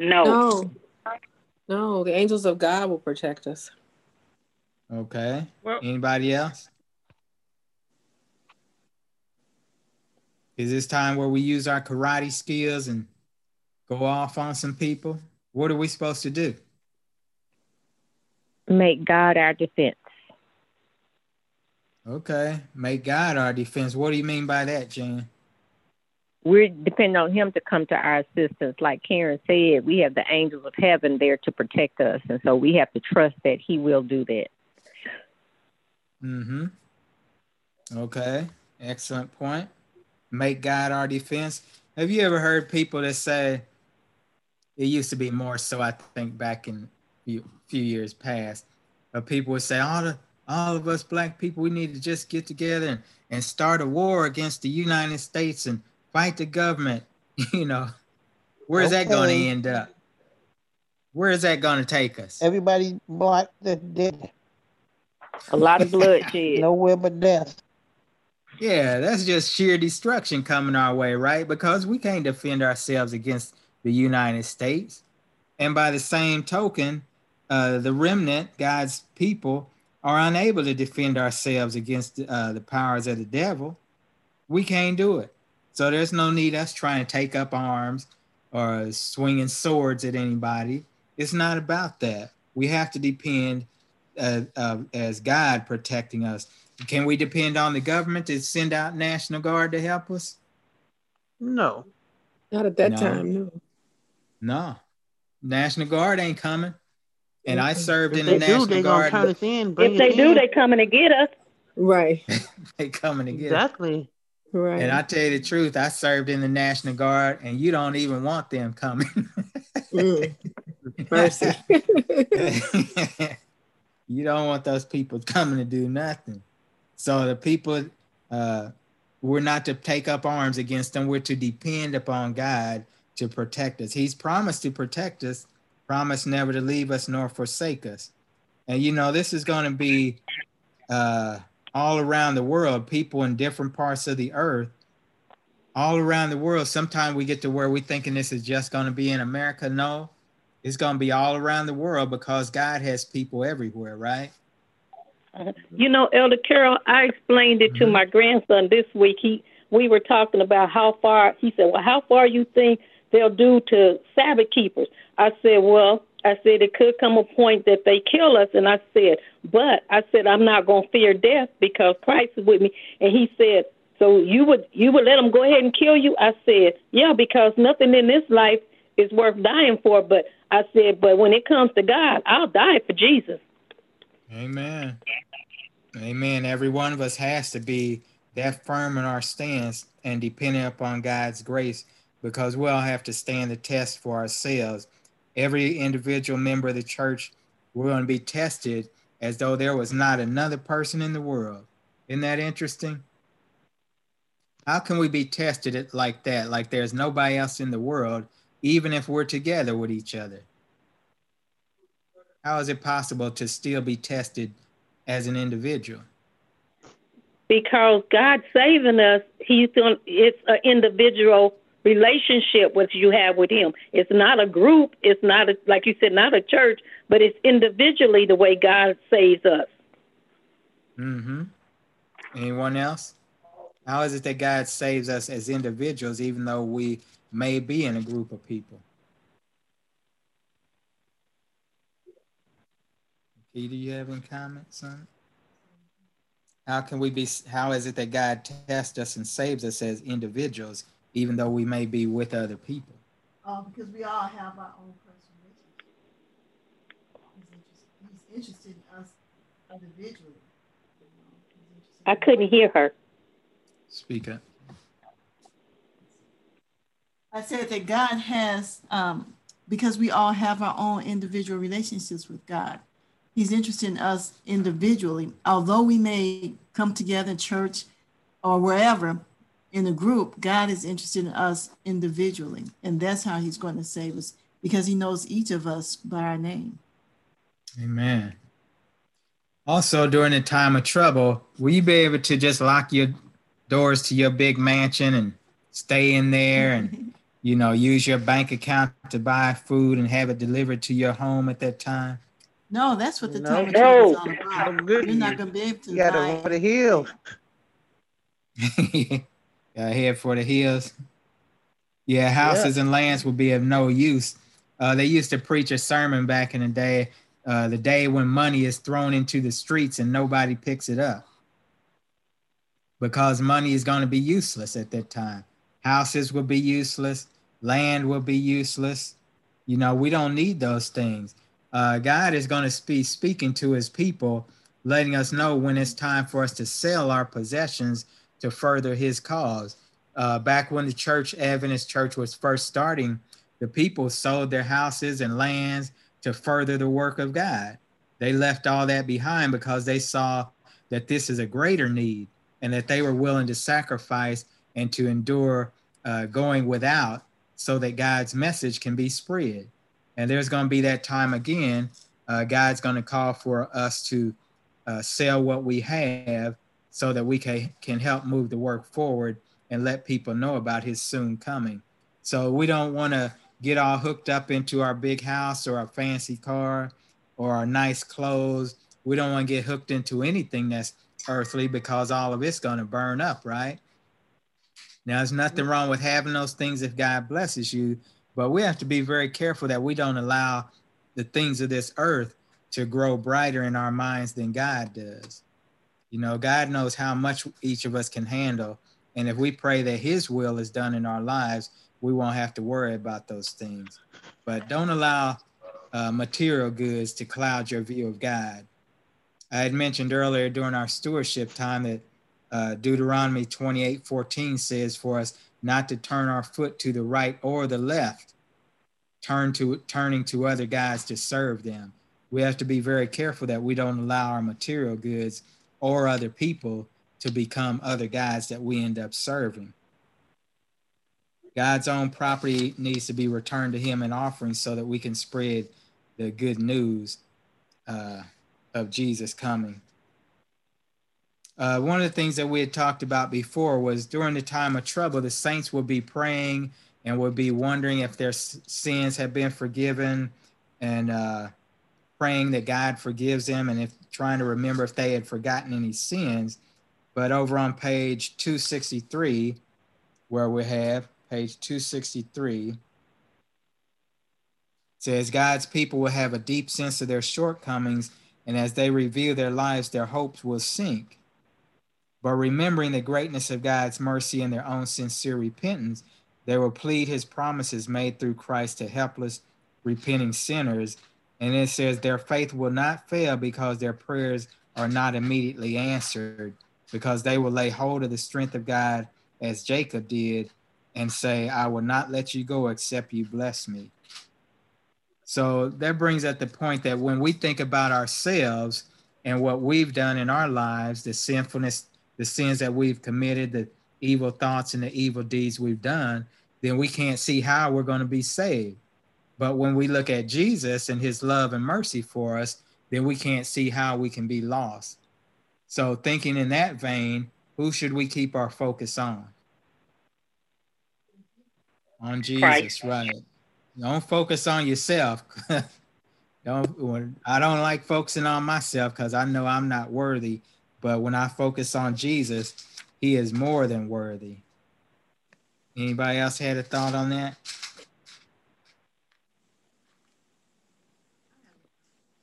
No. No. No, the angels of God will protect us. Okay. Well, Anybody else? Is this time where we use our karate skills and go off on some people? What are we supposed to do? Make God our defense. Okay. Make God our defense. What do you mean by that, Jan? We're depending on him to come to our assistance. Like Karen said, we have the angels of heaven there to protect us. And so we have to trust that he will do that. Mm-hmm. Okay. Excellent point. Make God our defense. Have you ever heard people that say it used to be more so, I think, back in few, few years past, but people would say, all the all of us black people, we need to just get together and, and start a war against the United States and fight the government. You know, where's okay. that going to end up? Where is that going to take us? Everybody black that dead. A lot of bloodshed. Nowhere but death. Yeah, that's just sheer destruction coming our way, right? Because we can't defend ourselves against the United States. And by the same token, uh, the remnant, God's people, are unable to defend ourselves against uh, the powers of the devil. We can't do it. So there's no need us trying to take up arms or swinging swords at anybody. It's not about that. We have to depend uh, uh, as God protecting us. Can we depend on the government to send out National Guard to help us? No. Not at that no. time, no. No. National Guard ain't coming. And I served if in the National do, Guard. Turn us in, if they do, in. they coming to get us. Right. they coming to get exactly. Us. Right. And I tell you the truth, I served in the National Guard, and you don't even want them coming. mm. Mercy. you don't want those people coming to do nothing. So the people, uh, we're not to take up arms against them. We're to depend upon God to protect us. He's promised to protect us, promised never to leave us nor forsake us. And you know, this is going to be uh, all around the world, people in different parts of the earth, all around the world. Sometimes we get to where we're thinking this is just going to be in America. No, it's going to be all around the world because God has people everywhere, right? You know, Elder Carol, I explained it mm-hmm. to my grandson this week. He we were talking about how far he said, Well, how far you think they'll do to Sabbath keepers? I said, Well, I said it could come a point that they kill us and I said, But I said I'm not gonna fear death because Christ is with me and he said, So you would you would let them go ahead and kill you? I said, Yeah, because nothing in this life is worth dying for, but I said, But when it comes to God, I'll die for Jesus. Amen. Amen. Every one of us has to be that firm in our stance and dependent upon God's grace because we all have to stand the test for ourselves. Every individual member of the church, we're going to be tested as though there was not another person in the world. Isn't that interesting? How can we be tested like that, like there's nobody else in the world, even if we're together with each other? How is it possible to still be tested as an individual? Because God saving us, He's doing it's an individual relationship which you have with Him. It's not a group. It's not a, like you said, not a church, but it's individually the way God saves us. Mm-hmm. Anyone else? How is it that God saves us as individuals, even though we may be in a group of people? do you have any comments on How can we be, how is it that God tests us and saves us as individuals, even though we may be with other people? Uh, because we all have our own personal He's, he's interested in us individually. I couldn't hear her. Speak up. I said that God has, um, because we all have our own individual relationships with God. He's interested in us individually. Although we may come together in church or wherever in a group, God is interested in us individually. And that's how he's going to save us because he knows each of us by our name. Amen. Also, during a time of trouble, will you be able to just lock your doors to your big mansion and stay in there and, you know, use your bank account to buy food and have it delivered to your home at that time? No, that's what the No. time of trouble is all about. You're not going to be able to You gotta buy go for the hills. Got head for the hills. Yeah, houses and lands will be of no use. Uh, they used to preach a sermon back in the day, uh, the day when money is thrown into the streets and nobody picks it up. Because money is going to be useless at that time. Houses will be useless, land will be useless. You know, we don't need those things. Uh, God is going to be speaking to his people, letting us know when it's time for us to sell our possessions to further his cause. Uh, back when the church, Adventist church, was first starting, the people sold their houses and lands to further the work of God. They left all that behind because they saw that this is a greater need and that they were willing to sacrifice and to endure uh, going without so that God's message can be spread. And there's going to be that time again. Uh, God's going to call for us to uh, sell what we have so that we can, can help move the work forward and let people know about his soon coming. So we don't want to get all hooked up into our big house or our fancy car or our nice clothes. We don't want to get hooked into anything that's earthly because all of it's going to burn up, right? Now, there's nothing wrong with having those things if God blesses you, but we have to be very careful that we don't allow the things of this earth to grow brighter in our minds than God does. You know, God knows how much each of us can handle. And if we pray that His will is done in our lives, we won't have to worry about those things. But don't allow uh, material goods to cloud your view of God. I had mentioned earlier during our stewardship time that uh, Deuteronomy 28 14 says for us not to turn our foot to the right or the left, turn to turning to other guys to serve them. We have to be very careful that we don't allow our material goods or other people to become other guys that we end up serving. God's own property needs to be returned to Him in offerings so that we can spread the good news uh, of Jesus coming. Uh, one of the things that we had talked about before was during the time of trouble, the saints will be praying and will be wondering if their sins have been forgiven and uh, praying that God forgives them and if trying to remember if they had forgotten any sins. But over on page 263, where we have page 263, says God's people will have a deep sense of their shortcomings, and as they reveal their lives, their hopes will sink. But remembering the greatness of God's mercy and their own sincere repentance, they will plead his promises made through Christ to helpless, repenting sinners. And it says their faith will not fail because their prayers are not immediately answered, because they will lay hold of the strength of God as Jacob did and say, I will not let you go except you bless me. So that brings at the point that when we think about ourselves and what we've done in our lives, the sinfulness, the sins that we've committed, the evil thoughts and the evil deeds we've done, then we can't see how we're going to be saved. But when we look at Jesus and his love and mercy for us, then we can't see how we can be lost. So, thinking in that vein, who should we keep our focus on? On Jesus, Christ. right? Don't focus on yourself. don't. I don't like focusing on myself because I know I'm not worthy. But when I focus on Jesus, He is more than worthy. Anybody else had a thought on that?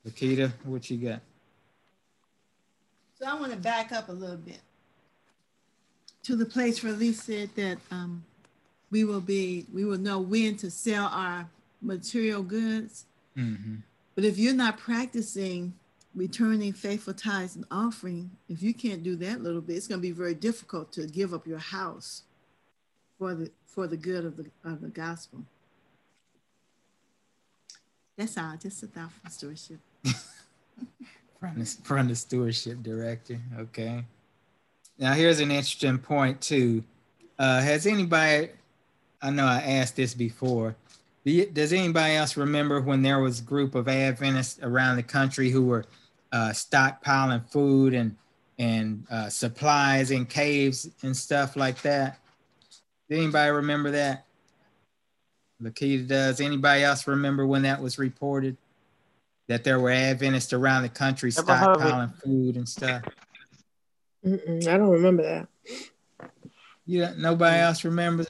Lakita, what you got? So I want to back up a little bit to the place where Lee said that um, we will be, we will know when to sell our material goods. Mm-hmm. But if you're not practicing returning faithful tithes and offering, if you can't do that little bit, it's going to be very difficult to give up your house for the for the good of the of the gospel. That's all. Just a thought for stewardship. from the, from stewardship director. Okay. Now here's an interesting point too. Uh, has anybody? I know I asked this before. does anybody else remember when there was a group of Adventists around the country who were uh, stockpiling food and and uh, supplies in caves and stuff like that? Did anybody remember that? Lakita does. Anybody else remember when that was reported? That there were Adventists around the country stockpiling food and stuff. Mm-mm, I don't remember that. Yeah, nobody else remembers.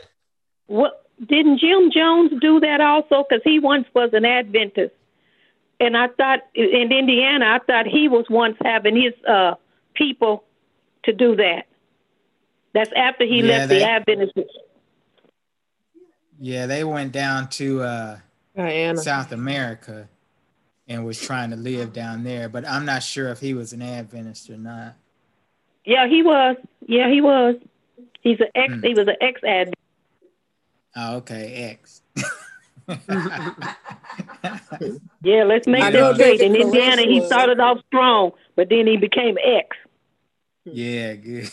What didn't Jim Jones do that also? Because he once was an Adventist, and I thought in Indiana, I thought he was once having his uh, people to do that. That's after he yeah, left they, the Adventist. Yeah, they went down to uh, South America and was trying to live down there, but I'm not sure if he was an Adventist or not. Yeah, he was. Yeah, he was. He's an ex. Hmm. He was an ex Adventist. Oh, okay, ex. yeah, let's make this straight. In Indiana, he started off strong, but then he became ex. Yeah, good.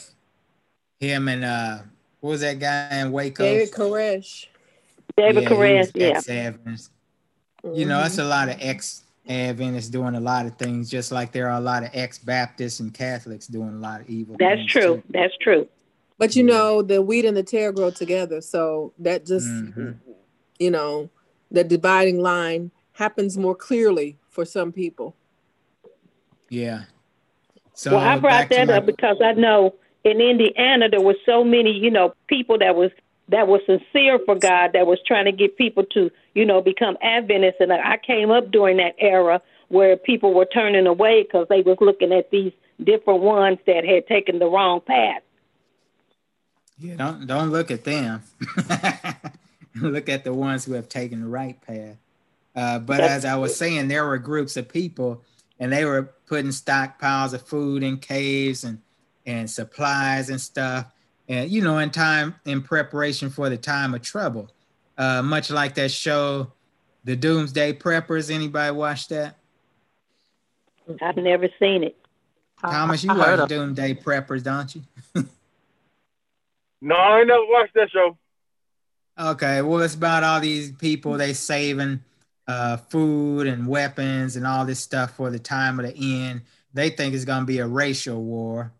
Him and uh, what was that guy in Waco? David Koresh. David yeah, Koresh, yeah. Mm-hmm. You know, that's a lot of ex Adventists doing a lot of things, just like there are a lot of ex Baptists and Catholics doing a lot of evil. That's true. Too. That's true. But you know, the wheat and the tear grow together, so that just mm-hmm. you know, the dividing line happens more clearly for some people. Yeah. So well, I brought that my... up because I know in Indiana there were so many, you know, people that was that was sincere for God, that was trying to get people to, you know, become Adventists. And I came up during that era where people were turning away because they was looking at these different ones that had taken the wrong path. Yeah, don't don't look at them. look at the ones who have taken the right path. Uh, but as I was saying, there were groups of people, and they were putting stockpiles of food in caves and and supplies and stuff and you know in time in preparation for the time of trouble. Uh much like that show the doomsday preppers. Anybody watch that? I've never seen it. Thomas you watch doomsday preppers don't you? No i never watched that show. Okay well it's about all these people they saving uh food and weapons and all this stuff for the time of the end. They think it's going to be a racial war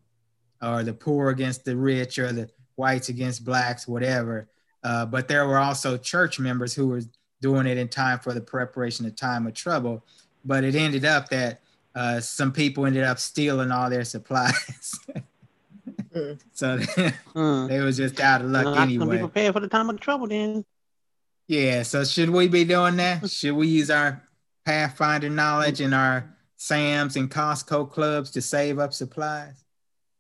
or the poor against the rich or the whites against blacks, whatever. Uh, but there were also church members who were doing it in time for the preparation of time of trouble. But it ended up that uh, some people ended up stealing all their supplies. mm. So mm. they was just out of luck well, anyway. Be prepared for the time of trouble then. Yeah. So should we be doing that? should we use our Pathfinder knowledge and our Sam's and Costco clubs to save up supplies?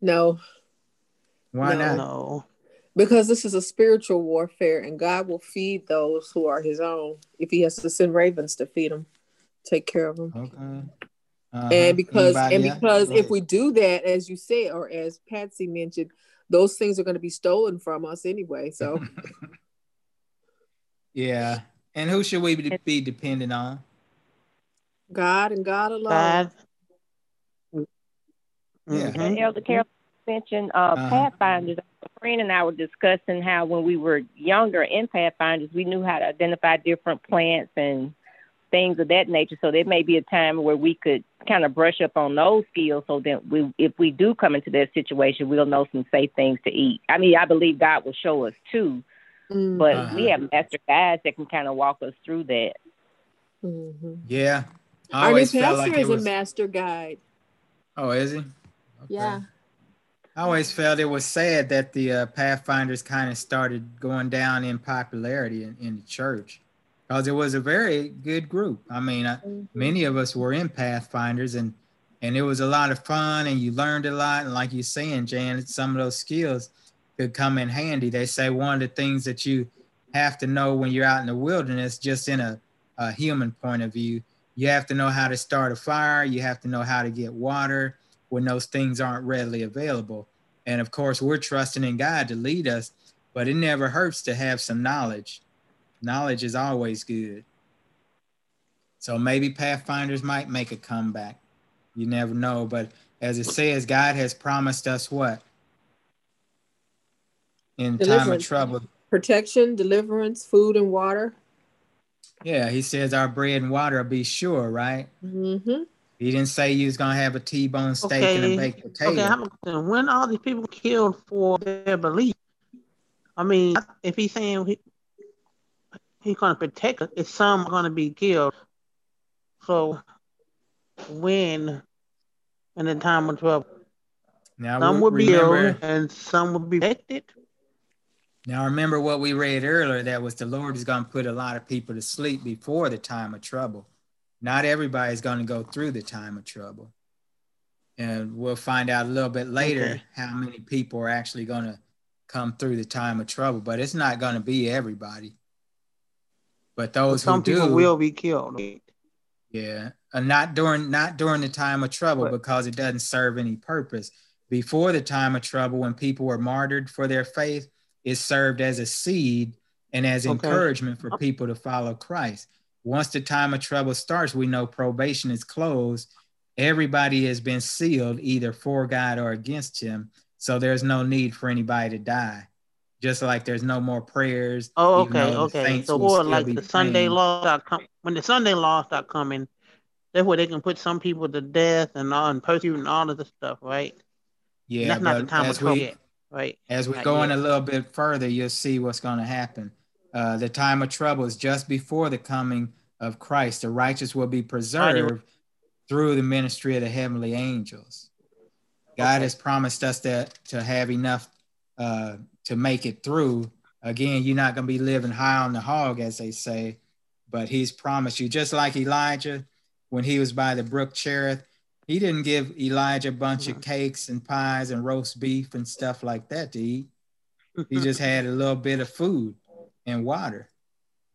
No. Why no. not? No. Because this is a spiritual warfare, and God will feed those who are His own. If He has to send ravens to feed them, take care of them. Okay. Uh-huh. And because Anybody and because if we do that, as you said, or as Patsy mentioned, those things are going to be stolen from us anyway. So. yeah, and who should we be dependent on? God and God alone. God. Yeah. And Elder Carol mentioned uh, uh-huh. Pathfinders. A friend and I were discussing how when we were younger in Pathfinders, we knew how to identify different plants and things of that nature. So there may be a time where we could kind of brush up on those skills, so that we, if we do come into that situation, we'll know some safe things to eat. I mean, I believe God will show us too, mm-hmm. but uh-huh. we have master guides that can kind of walk us through that. Mm-hmm. Yeah, I Our new pastor like is was... a master guide. Oh, is he? Okay. Yeah. I always felt it was sad that the uh, Pathfinders kind of started going down in popularity in, in the church because it was a very good group. I mean, mm-hmm. many of us were in Pathfinders and and it was a lot of fun and you learned a lot. And like you're saying, Jan, some of those skills could come in handy. They say one of the things that you have to know when you're out in the wilderness, just in a, a human point of view, you have to know how to start a fire. You have to know how to get water when those things aren't readily available. And of course, we're trusting in God to lead us, but it never hurts to have some knowledge. Knowledge is always good. So maybe Pathfinders might make a comeback. You never know. But as it says, God has promised us what? In time of trouble. Protection, deliverance, food, and water. Yeah, he says our bread and water be sure, right? Mm-hmm. He didn't say you was gonna have a T-bone steak okay. and a baked potato. Okay, when all these people killed for their belief, I mean, if he's saying he, he's gonna protect us, if some are gonna be killed, so when in the time of trouble, now some will be killed and some will be protected. Now remember what we read earlier that was the Lord is going to put a lot of people to sleep before the time of trouble. Not everybody is going to go through the time of trouble. And we'll find out a little bit later okay. how many people are actually going to come through the time of trouble, but it's not going to be everybody. But those some who people do, will be killed. Yeah, and not during not during the time of trouble because it doesn't serve any purpose. Before the time of trouble, when people were martyred for their faith, it served as a seed and as okay. encouragement for uh-huh. people to follow Christ. Once the time of trouble starts, we know probation is closed. Everybody has been sealed either for God or against Him. So there's no need for anybody to die. Just like there's no more prayers. Oh, okay, okay. So or like the Sunday law start com- when the Sunday law start coming, that's where they can put some people to death and all and persecute and all of this stuff, right? Yeah, that's not the time of trouble, we, right? As we go in a little bit further, you'll see what's going to happen. Uh, the time of trouble is just before the coming of Christ. The righteous will be preserved through the ministry of the heavenly angels. God okay. has promised us that to have enough uh, to make it through. Again, you're not going to be living high on the hog, as they say, but He's promised you, just like Elijah when he was by the brook Cherith. He didn't give Elijah a bunch of cakes and pies and roast beef and stuff like that to eat. He just had a little bit of food and water,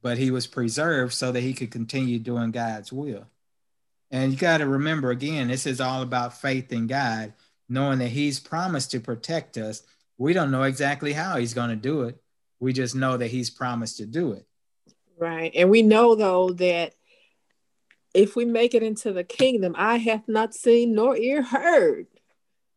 but he was preserved so that he could continue doing God's will. And you got to remember again, this is all about faith in God knowing that he's promised to protect us. We don't know exactly how he's going to do it. We just know that he's promised to do it. Right. And we know, though, that if we make it into the kingdom, I have not seen nor ear heard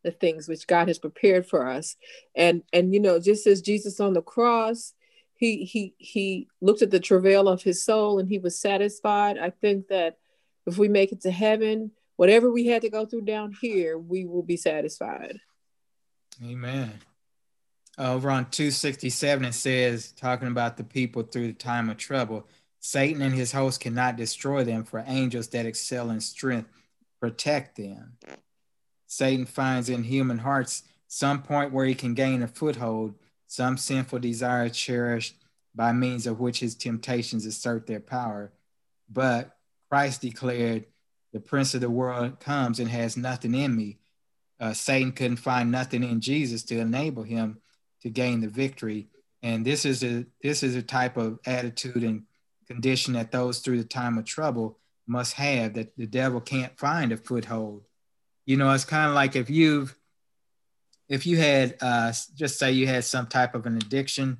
the things which God has prepared for us. And and you know, just as Jesus on the cross, he he he looked at the travail of his soul and he was satisfied. I think that if we make it to heaven, whatever we had to go through down here, we will be satisfied. Amen. Uh, over on 267, it says, talking about the people through the time of trouble, Satan and his host cannot destroy them, for angels that excel in strength protect them. Satan finds in human hearts some point where he can gain a foothold, some sinful desire cherished by means of which his temptations assert their power. But Christ declared, the prince of the world comes and has nothing in me. Uh, Satan couldn't find nothing in Jesus to enable him to gain the victory. And this is a this is a type of attitude and condition that those through the time of trouble must have that the devil can't find a foothold. You know, it's kind of like if you've if you had uh, just say you had some type of an addiction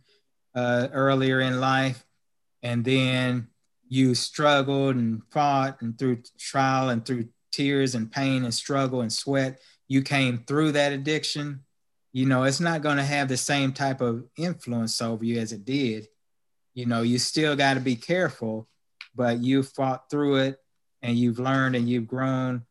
uh, earlier in life, and then you struggled and fought and through trial and through tears and pain and struggle and sweat, you came through that addiction, you know, it's not going to have the same type of influence over you as it did. You know, you still got to be careful, but you fought through it and you've learned and you've grown.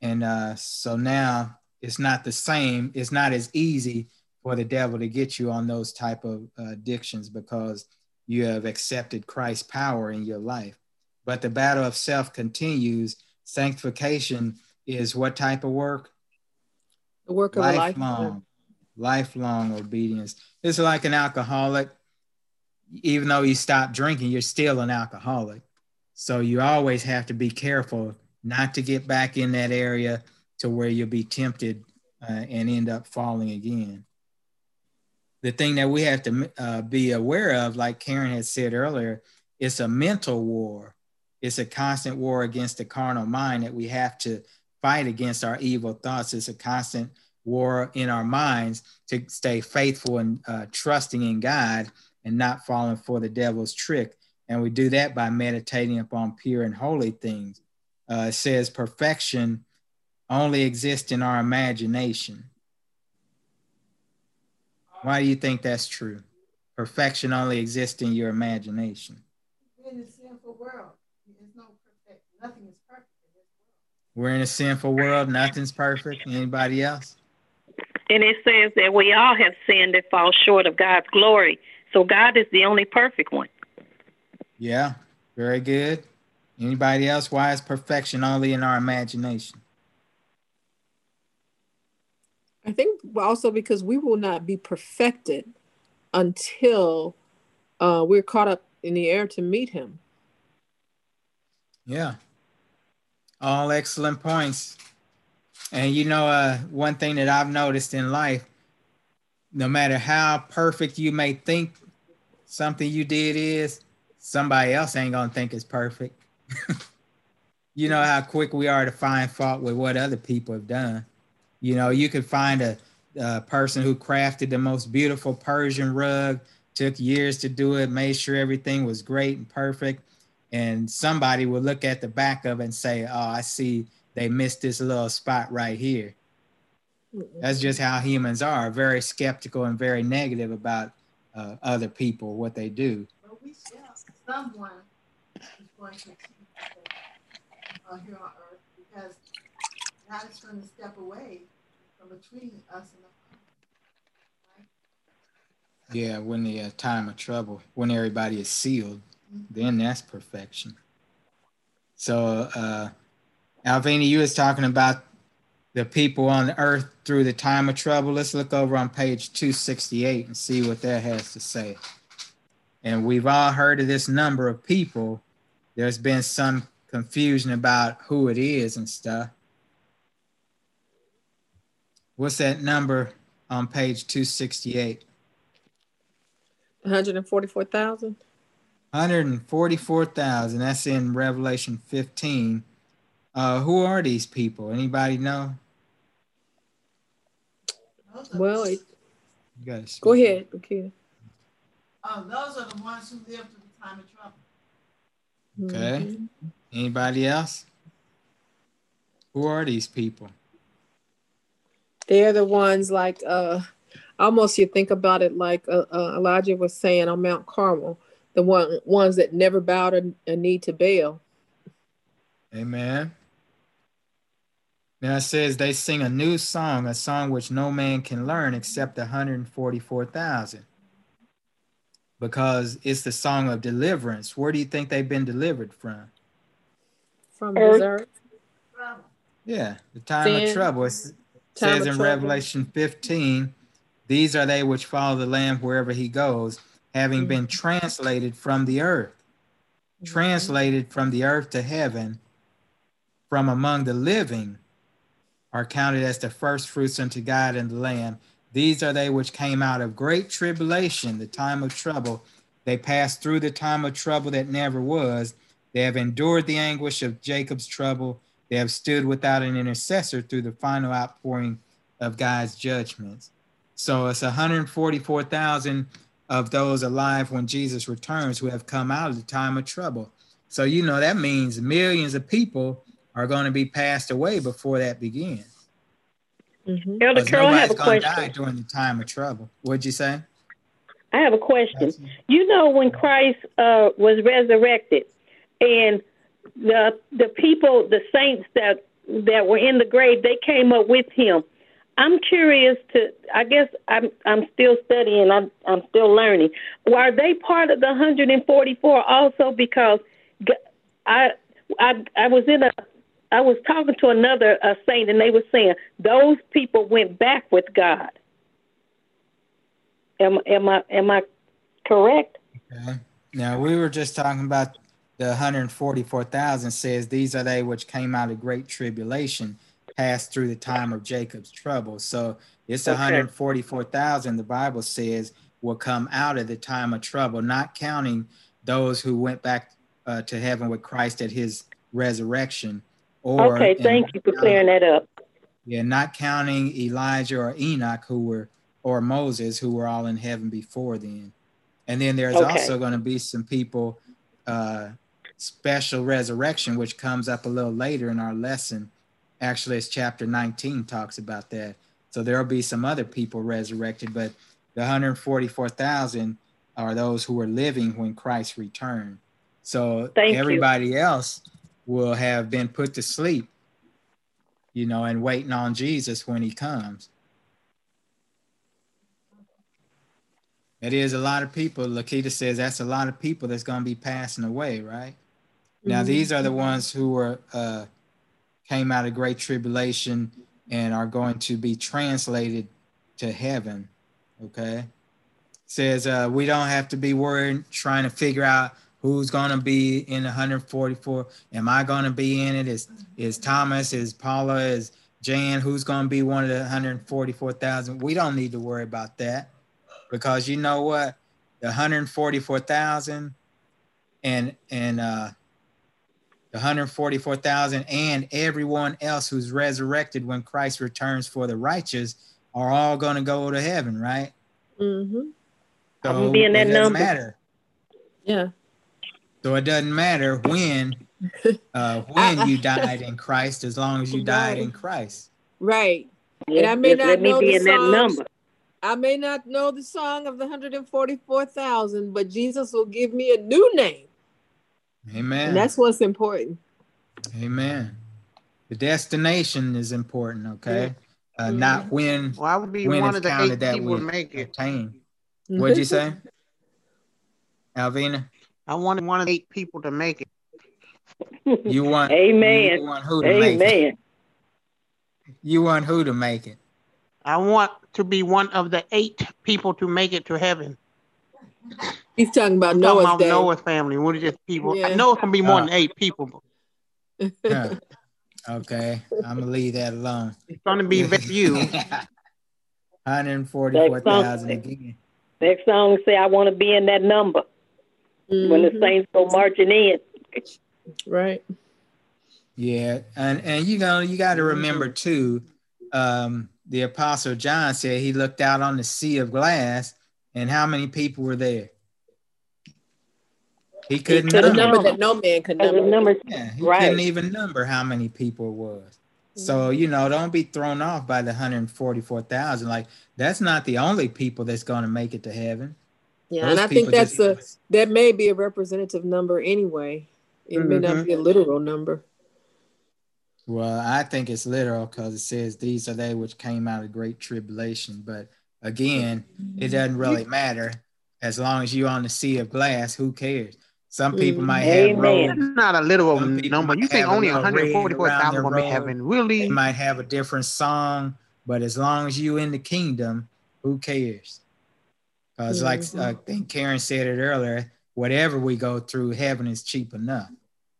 And uh, so now it's not the same. It's not as easy for the devil to get you on those type of uh, addictions because you have accepted Christ's power in your life. But the battle of self continues. Sanctification is what type of work? The work of lifelong, lifelong obedience. It's like an alcoholic. Even though you stop drinking, you're still an alcoholic. So you always have to be careful not to get back in that area to where you'll be tempted uh, and end up falling again the thing that we have to uh, be aware of, like Karen had said earlier, it's a mental war. It's a constant war against the carnal mind that we have to fight against our evil thoughts. It's a constant war in our minds to stay faithful and uh, trusting in God and not falling for the devil's trick. And we do that by meditating upon pure and holy things. Uh, it says perfection only exist in our imagination. Why do you think that's true? Perfection only exists in your imagination. We're in the sinful world. there's no perfect. Nothing is perfect. We're in a sinful world. Nothing's perfect. Anybody else? And it says that we all have sinned and fall short of God's glory. So God is the only perfect one. Yeah, very good. Anybody else? Why is perfection only in our imagination? I think also because we will not be perfected until uh, we're caught up in the air to meet him. Yeah. All excellent points. And you know, uh, one thing that I've noticed in life, no matter how perfect you may think something you did is, somebody else ain't gonna think it's perfect. you know how quick we are to find fault with what other people have done. You know, you could find a, a person who crafted the most beautiful Persian rug, took years to do it, made sure everything was great and perfect. And somebody would look at the back of it and say, Oh, I see they missed this little spot right here. That's just how humans are very skeptical and very negative about uh, other people, what they do. But we someone is going to uh, here on God is going to step away from between us and the Father. Right? Yeah, when the uh, time of trouble, when everybody is sealed, mm-hmm. then that's perfection. So, uh, Alvina, you was talking about the people on earth through the time of trouble. Let's look over on page 268 and see what that has to say. And we've all heard of this number of people. There's been some confusion about who it is and stuff. What's that number on page 268? 144,000. 144,000. That's in Revelation 15. Uh, who are these people? Anybody know? Well, it, go ahead, okay. Oh, those are the ones who lived through the time of trouble. Okay. Mm-hmm. Anybody else? Who are these people? They're the ones like uh almost you think about it like uh, uh, Elijah was saying on Mount Carmel, the one ones that never bowed a, a knee to Baal. Amen. Now it says they sing a new song, a song which no man can learn except the 144,000. Because it's the song of deliverance. Where do you think they've been delivered from? From desert. Yeah, the time Sin, of trouble. It says in trouble. Revelation 15, these are they which follow the Lamb wherever he goes, having mm-hmm. been translated from the earth. Mm-hmm. Translated from the earth to heaven, from among the living are counted as the first fruits unto God and the Lamb. These are they which came out of great tribulation, the time of trouble. They passed through the time of trouble that never was. They have endured the anguish of Jacob's trouble. They have stood without an intercessor through the final outpouring of God's judgments. So it's 144,000 of those alive when Jesus returns who have come out of the time of trouble. So, you know, that means millions of people are going to be passed away before that begins. Mm-hmm. Elder Carol, I have a question. Die during the time of trouble. What'd you say? I have a question. You know, when Christ uh, was resurrected, and the the people, the saints that that were in the grave, they came up with him. I'm curious to. I guess I'm I'm still studying. I'm I'm still learning. Were they part of the 144 also? Because I I I was in a I was talking to another saint, and they were saying those people went back with God. Am am I am I correct? Okay. Now we were just talking about the 144,000 says these are they which came out of great tribulation, passed through the time of Jacob's trouble. So it's okay. 144,000. The Bible says will come out of the time of trouble, not counting those who went back uh, to heaven with Christ at His resurrection or okay, thank you for clearing that up. Yeah, not counting Elijah or Enoch, who were, or Moses, who were all in heaven before then. And then there's okay. also going to be some people, uh, special resurrection, which comes up a little later in our lesson. Actually, it's chapter 19 talks about that. So there'll be some other people resurrected, but the 144,000 are those who were living when Christ returned. So Thank everybody you. else will have been put to sleep, you know, and waiting on Jesus when he comes. It is a lot of people. Lakita says that's a lot of people that's going to be passing away, right? Now, these are the ones who were uh, came out of great tribulation and are going to be translated to heaven. Okay, says uh, we don't have to be worried trying to figure out who's going to be in 144. Am I going to be in it? Is is Thomas? Is Paula? Is Jan? Who's going to be one of the 144,000? We don't need to worry about that because you know what, the 144,000 and and uh, the 144,000 and everyone else who's resurrected when Christ returns for the righteous are all going to go to heaven, right? Mm-hmm. So be in that it doesn't number. matter. Yeah. So it doesn't matter when uh, when you died in Christ, as long as you died in Christ. Right. and I may not know the songs, I may not know the song of the 144,000, but Jesus will give me a new name. Amen. And that's what's important. Amen. The destination is important, okay? Uh, mm-hmm. Not when. Well, I would be when one of the eight that people make it. Attain. What'd you say, Alvina? I wanted one of eight people to make it. You want Amen. You want who to Amen. make it? You want who to make it? I want to be one of the eight people to make it to heaven. He's talking about I'm Noah's talking about Noah's family. What is just people? Yeah. I know it's gonna be more uh, than eight people. Okay, I'm gonna leave that alone. It's gonna be with you. 144,000 again. Next song say I want to be in that number mm-hmm. when the mm-hmm. saints go marching in. right. Yeah, and and you know you got to remember too. Um, the apostle John said he looked out on the sea of glass, and how many people were there? He couldn't he number. number that no man could number. number. Yeah, he right. couldn't even number how many people it was. So you know, don't be thrown off by the hundred forty-four thousand. Like that's not the only people that's going to make it to heaven. Yeah, Those and I think that's just, a that may be a representative number anyway. It mm-hmm. may not mm-hmm. be a literal number. Well, I think it's literal because it says these are they which came out of great tribulation. But again, it doesn't really matter as long as you're on the sea of glass. Who cares? Some people might have robes. Not a literal number. You think only 144,000 will be heaven. Really? They might have a different song, but as long as you in the kingdom, who cares? Because, mm-hmm. like I think Karen said it earlier, whatever we go through, heaven is cheap enough.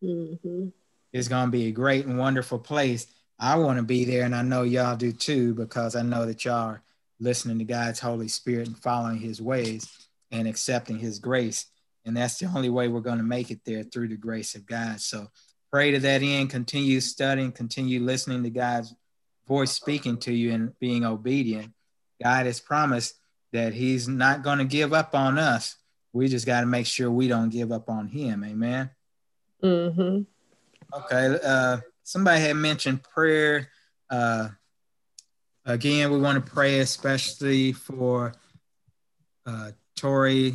Mm-hmm. It's going to be a great and wonderful place. I want to be there, and I know y'all do too, because I know that y'all are listening to God's Holy Spirit and following His ways and accepting His grace. And that's the only way we're going to make it there through the grace of God. So pray to that end, continue studying, continue listening to God's voice speaking to you and being obedient. God has promised that He's not going to give up on us. We just got to make sure we don't give up on Him. Amen. Mm-hmm. Okay. Uh, somebody had mentioned prayer. Uh, again, we want to pray especially for uh, Tori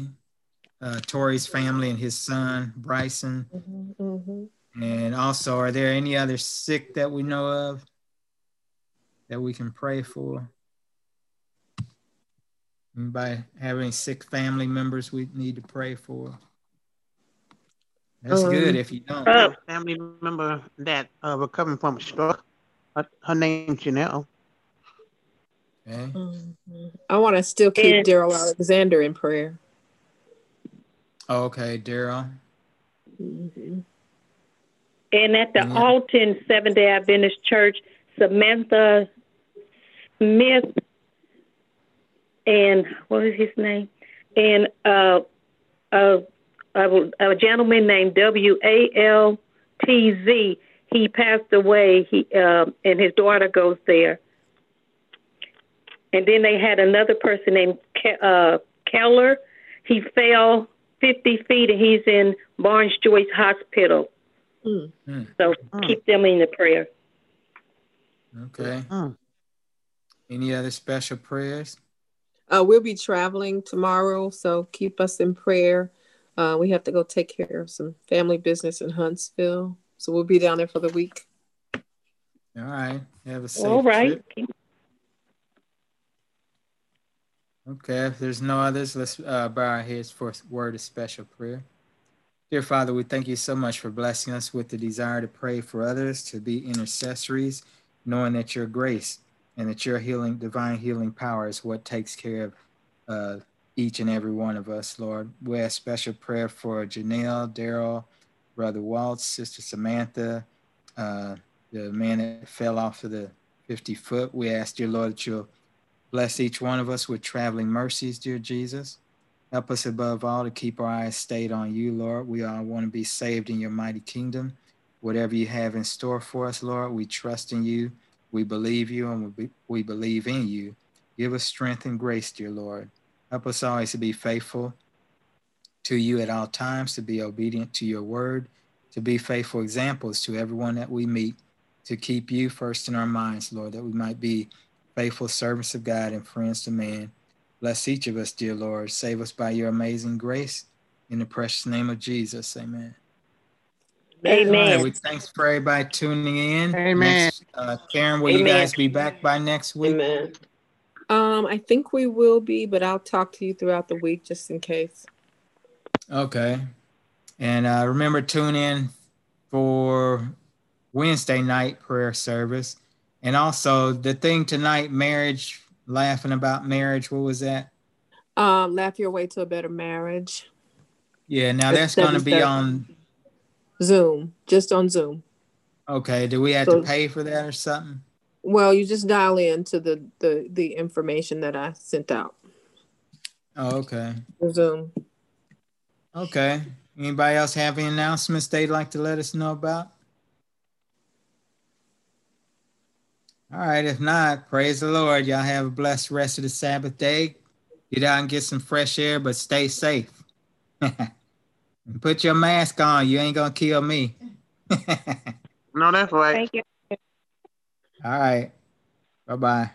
uh, Tori's family and his son Bryson. Mm-hmm, mm-hmm. And also, are there any other sick that we know of that we can pray for? Anybody have any sick family members we need to pray for? That's um, good if you don't. Uh, family member that uh, recovering from a stroke. Her, her name's Janelle. Okay. Mm-hmm. I want to still keep Daryl Alexander in prayer. Okay, Daryl. Mm-hmm. And at the yeah. Alton Seventh Day Adventist Church, Samantha Smith and what is his name? And uh, a, a, a gentleman named W A L T Z. He passed away. He uh, and his daughter goes there. And then they had another person named Ke- uh, Keller. He fell 50 feet and he's in Barnes Joyce Hospital. Mm. So mm. keep them in the prayer. Okay. Mm. Any other special prayers? Uh, we'll be traveling tomorrow, so keep us in prayer. Uh, we have to go take care of some family business in Huntsville. So we'll be down there for the week. All right. Have a safe All right. Trip. Okay, if there's no others, let's uh, bow our heads for a word of special prayer. Dear Father, we thank you so much for blessing us with the desire to pray for others, to be intercessories, knowing that your grace and that your healing, divine healing power is what takes care of uh, each and every one of us, Lord. We ask special prayer for Janelle, Daryl, Brother Waltz, Sister Samantha, uh, the man that fell off of the 50 foot. We ask, dear Lord, that you'll bless each one of us with traveling mercies, dear Jesus. Help us above all to keep our eyes stayed on you, Lord. We all want to be saved in your mighty kingdom. Whatever you have in store for us, Lord, we trust in you. We believe you and we, believe in you. Give us strength and grace, dear Lord. Help us always to be faithful to you at all times, to be obedient to your word, to be faithful examples to everyone that we meet, to keep you first in our minds, Lord, that we might be faithful servants of God and friends to man. Bless each of us, dear Lord. Save us by your amazing grace. In the precious name of Jesus, amen. Amen. Right, we thanks for everybody tuning in. Amen. Next, uh, Karen, will Amen. you guys be back by next week? Amen. Um, I think we will be, but I'll talk to you throughout the week just in case. Okay. And uh, remember, tune in for Wednesday night prayer service. And also the thing tonight, marriage, laughing about marriage. What was that? Um, laugh your way to a better marriage. Yeah, now At that's going to be on. Zoom, just on Zoom. Okay. Do we have So- to pay for that or something? Well, you just dial in to the the the information that I sent out. Oh, okay. Zoom. Okay. Anybody else have any announcements they'd like to let us know about? All right. If not, praise the Lord. Y'all have a blessed rest of the Sabbath day. Get out and get some fresh air, but stay safe. Put your mask on. You ain't going to kill me. No, that's right. Thank you. All right. Bye bye.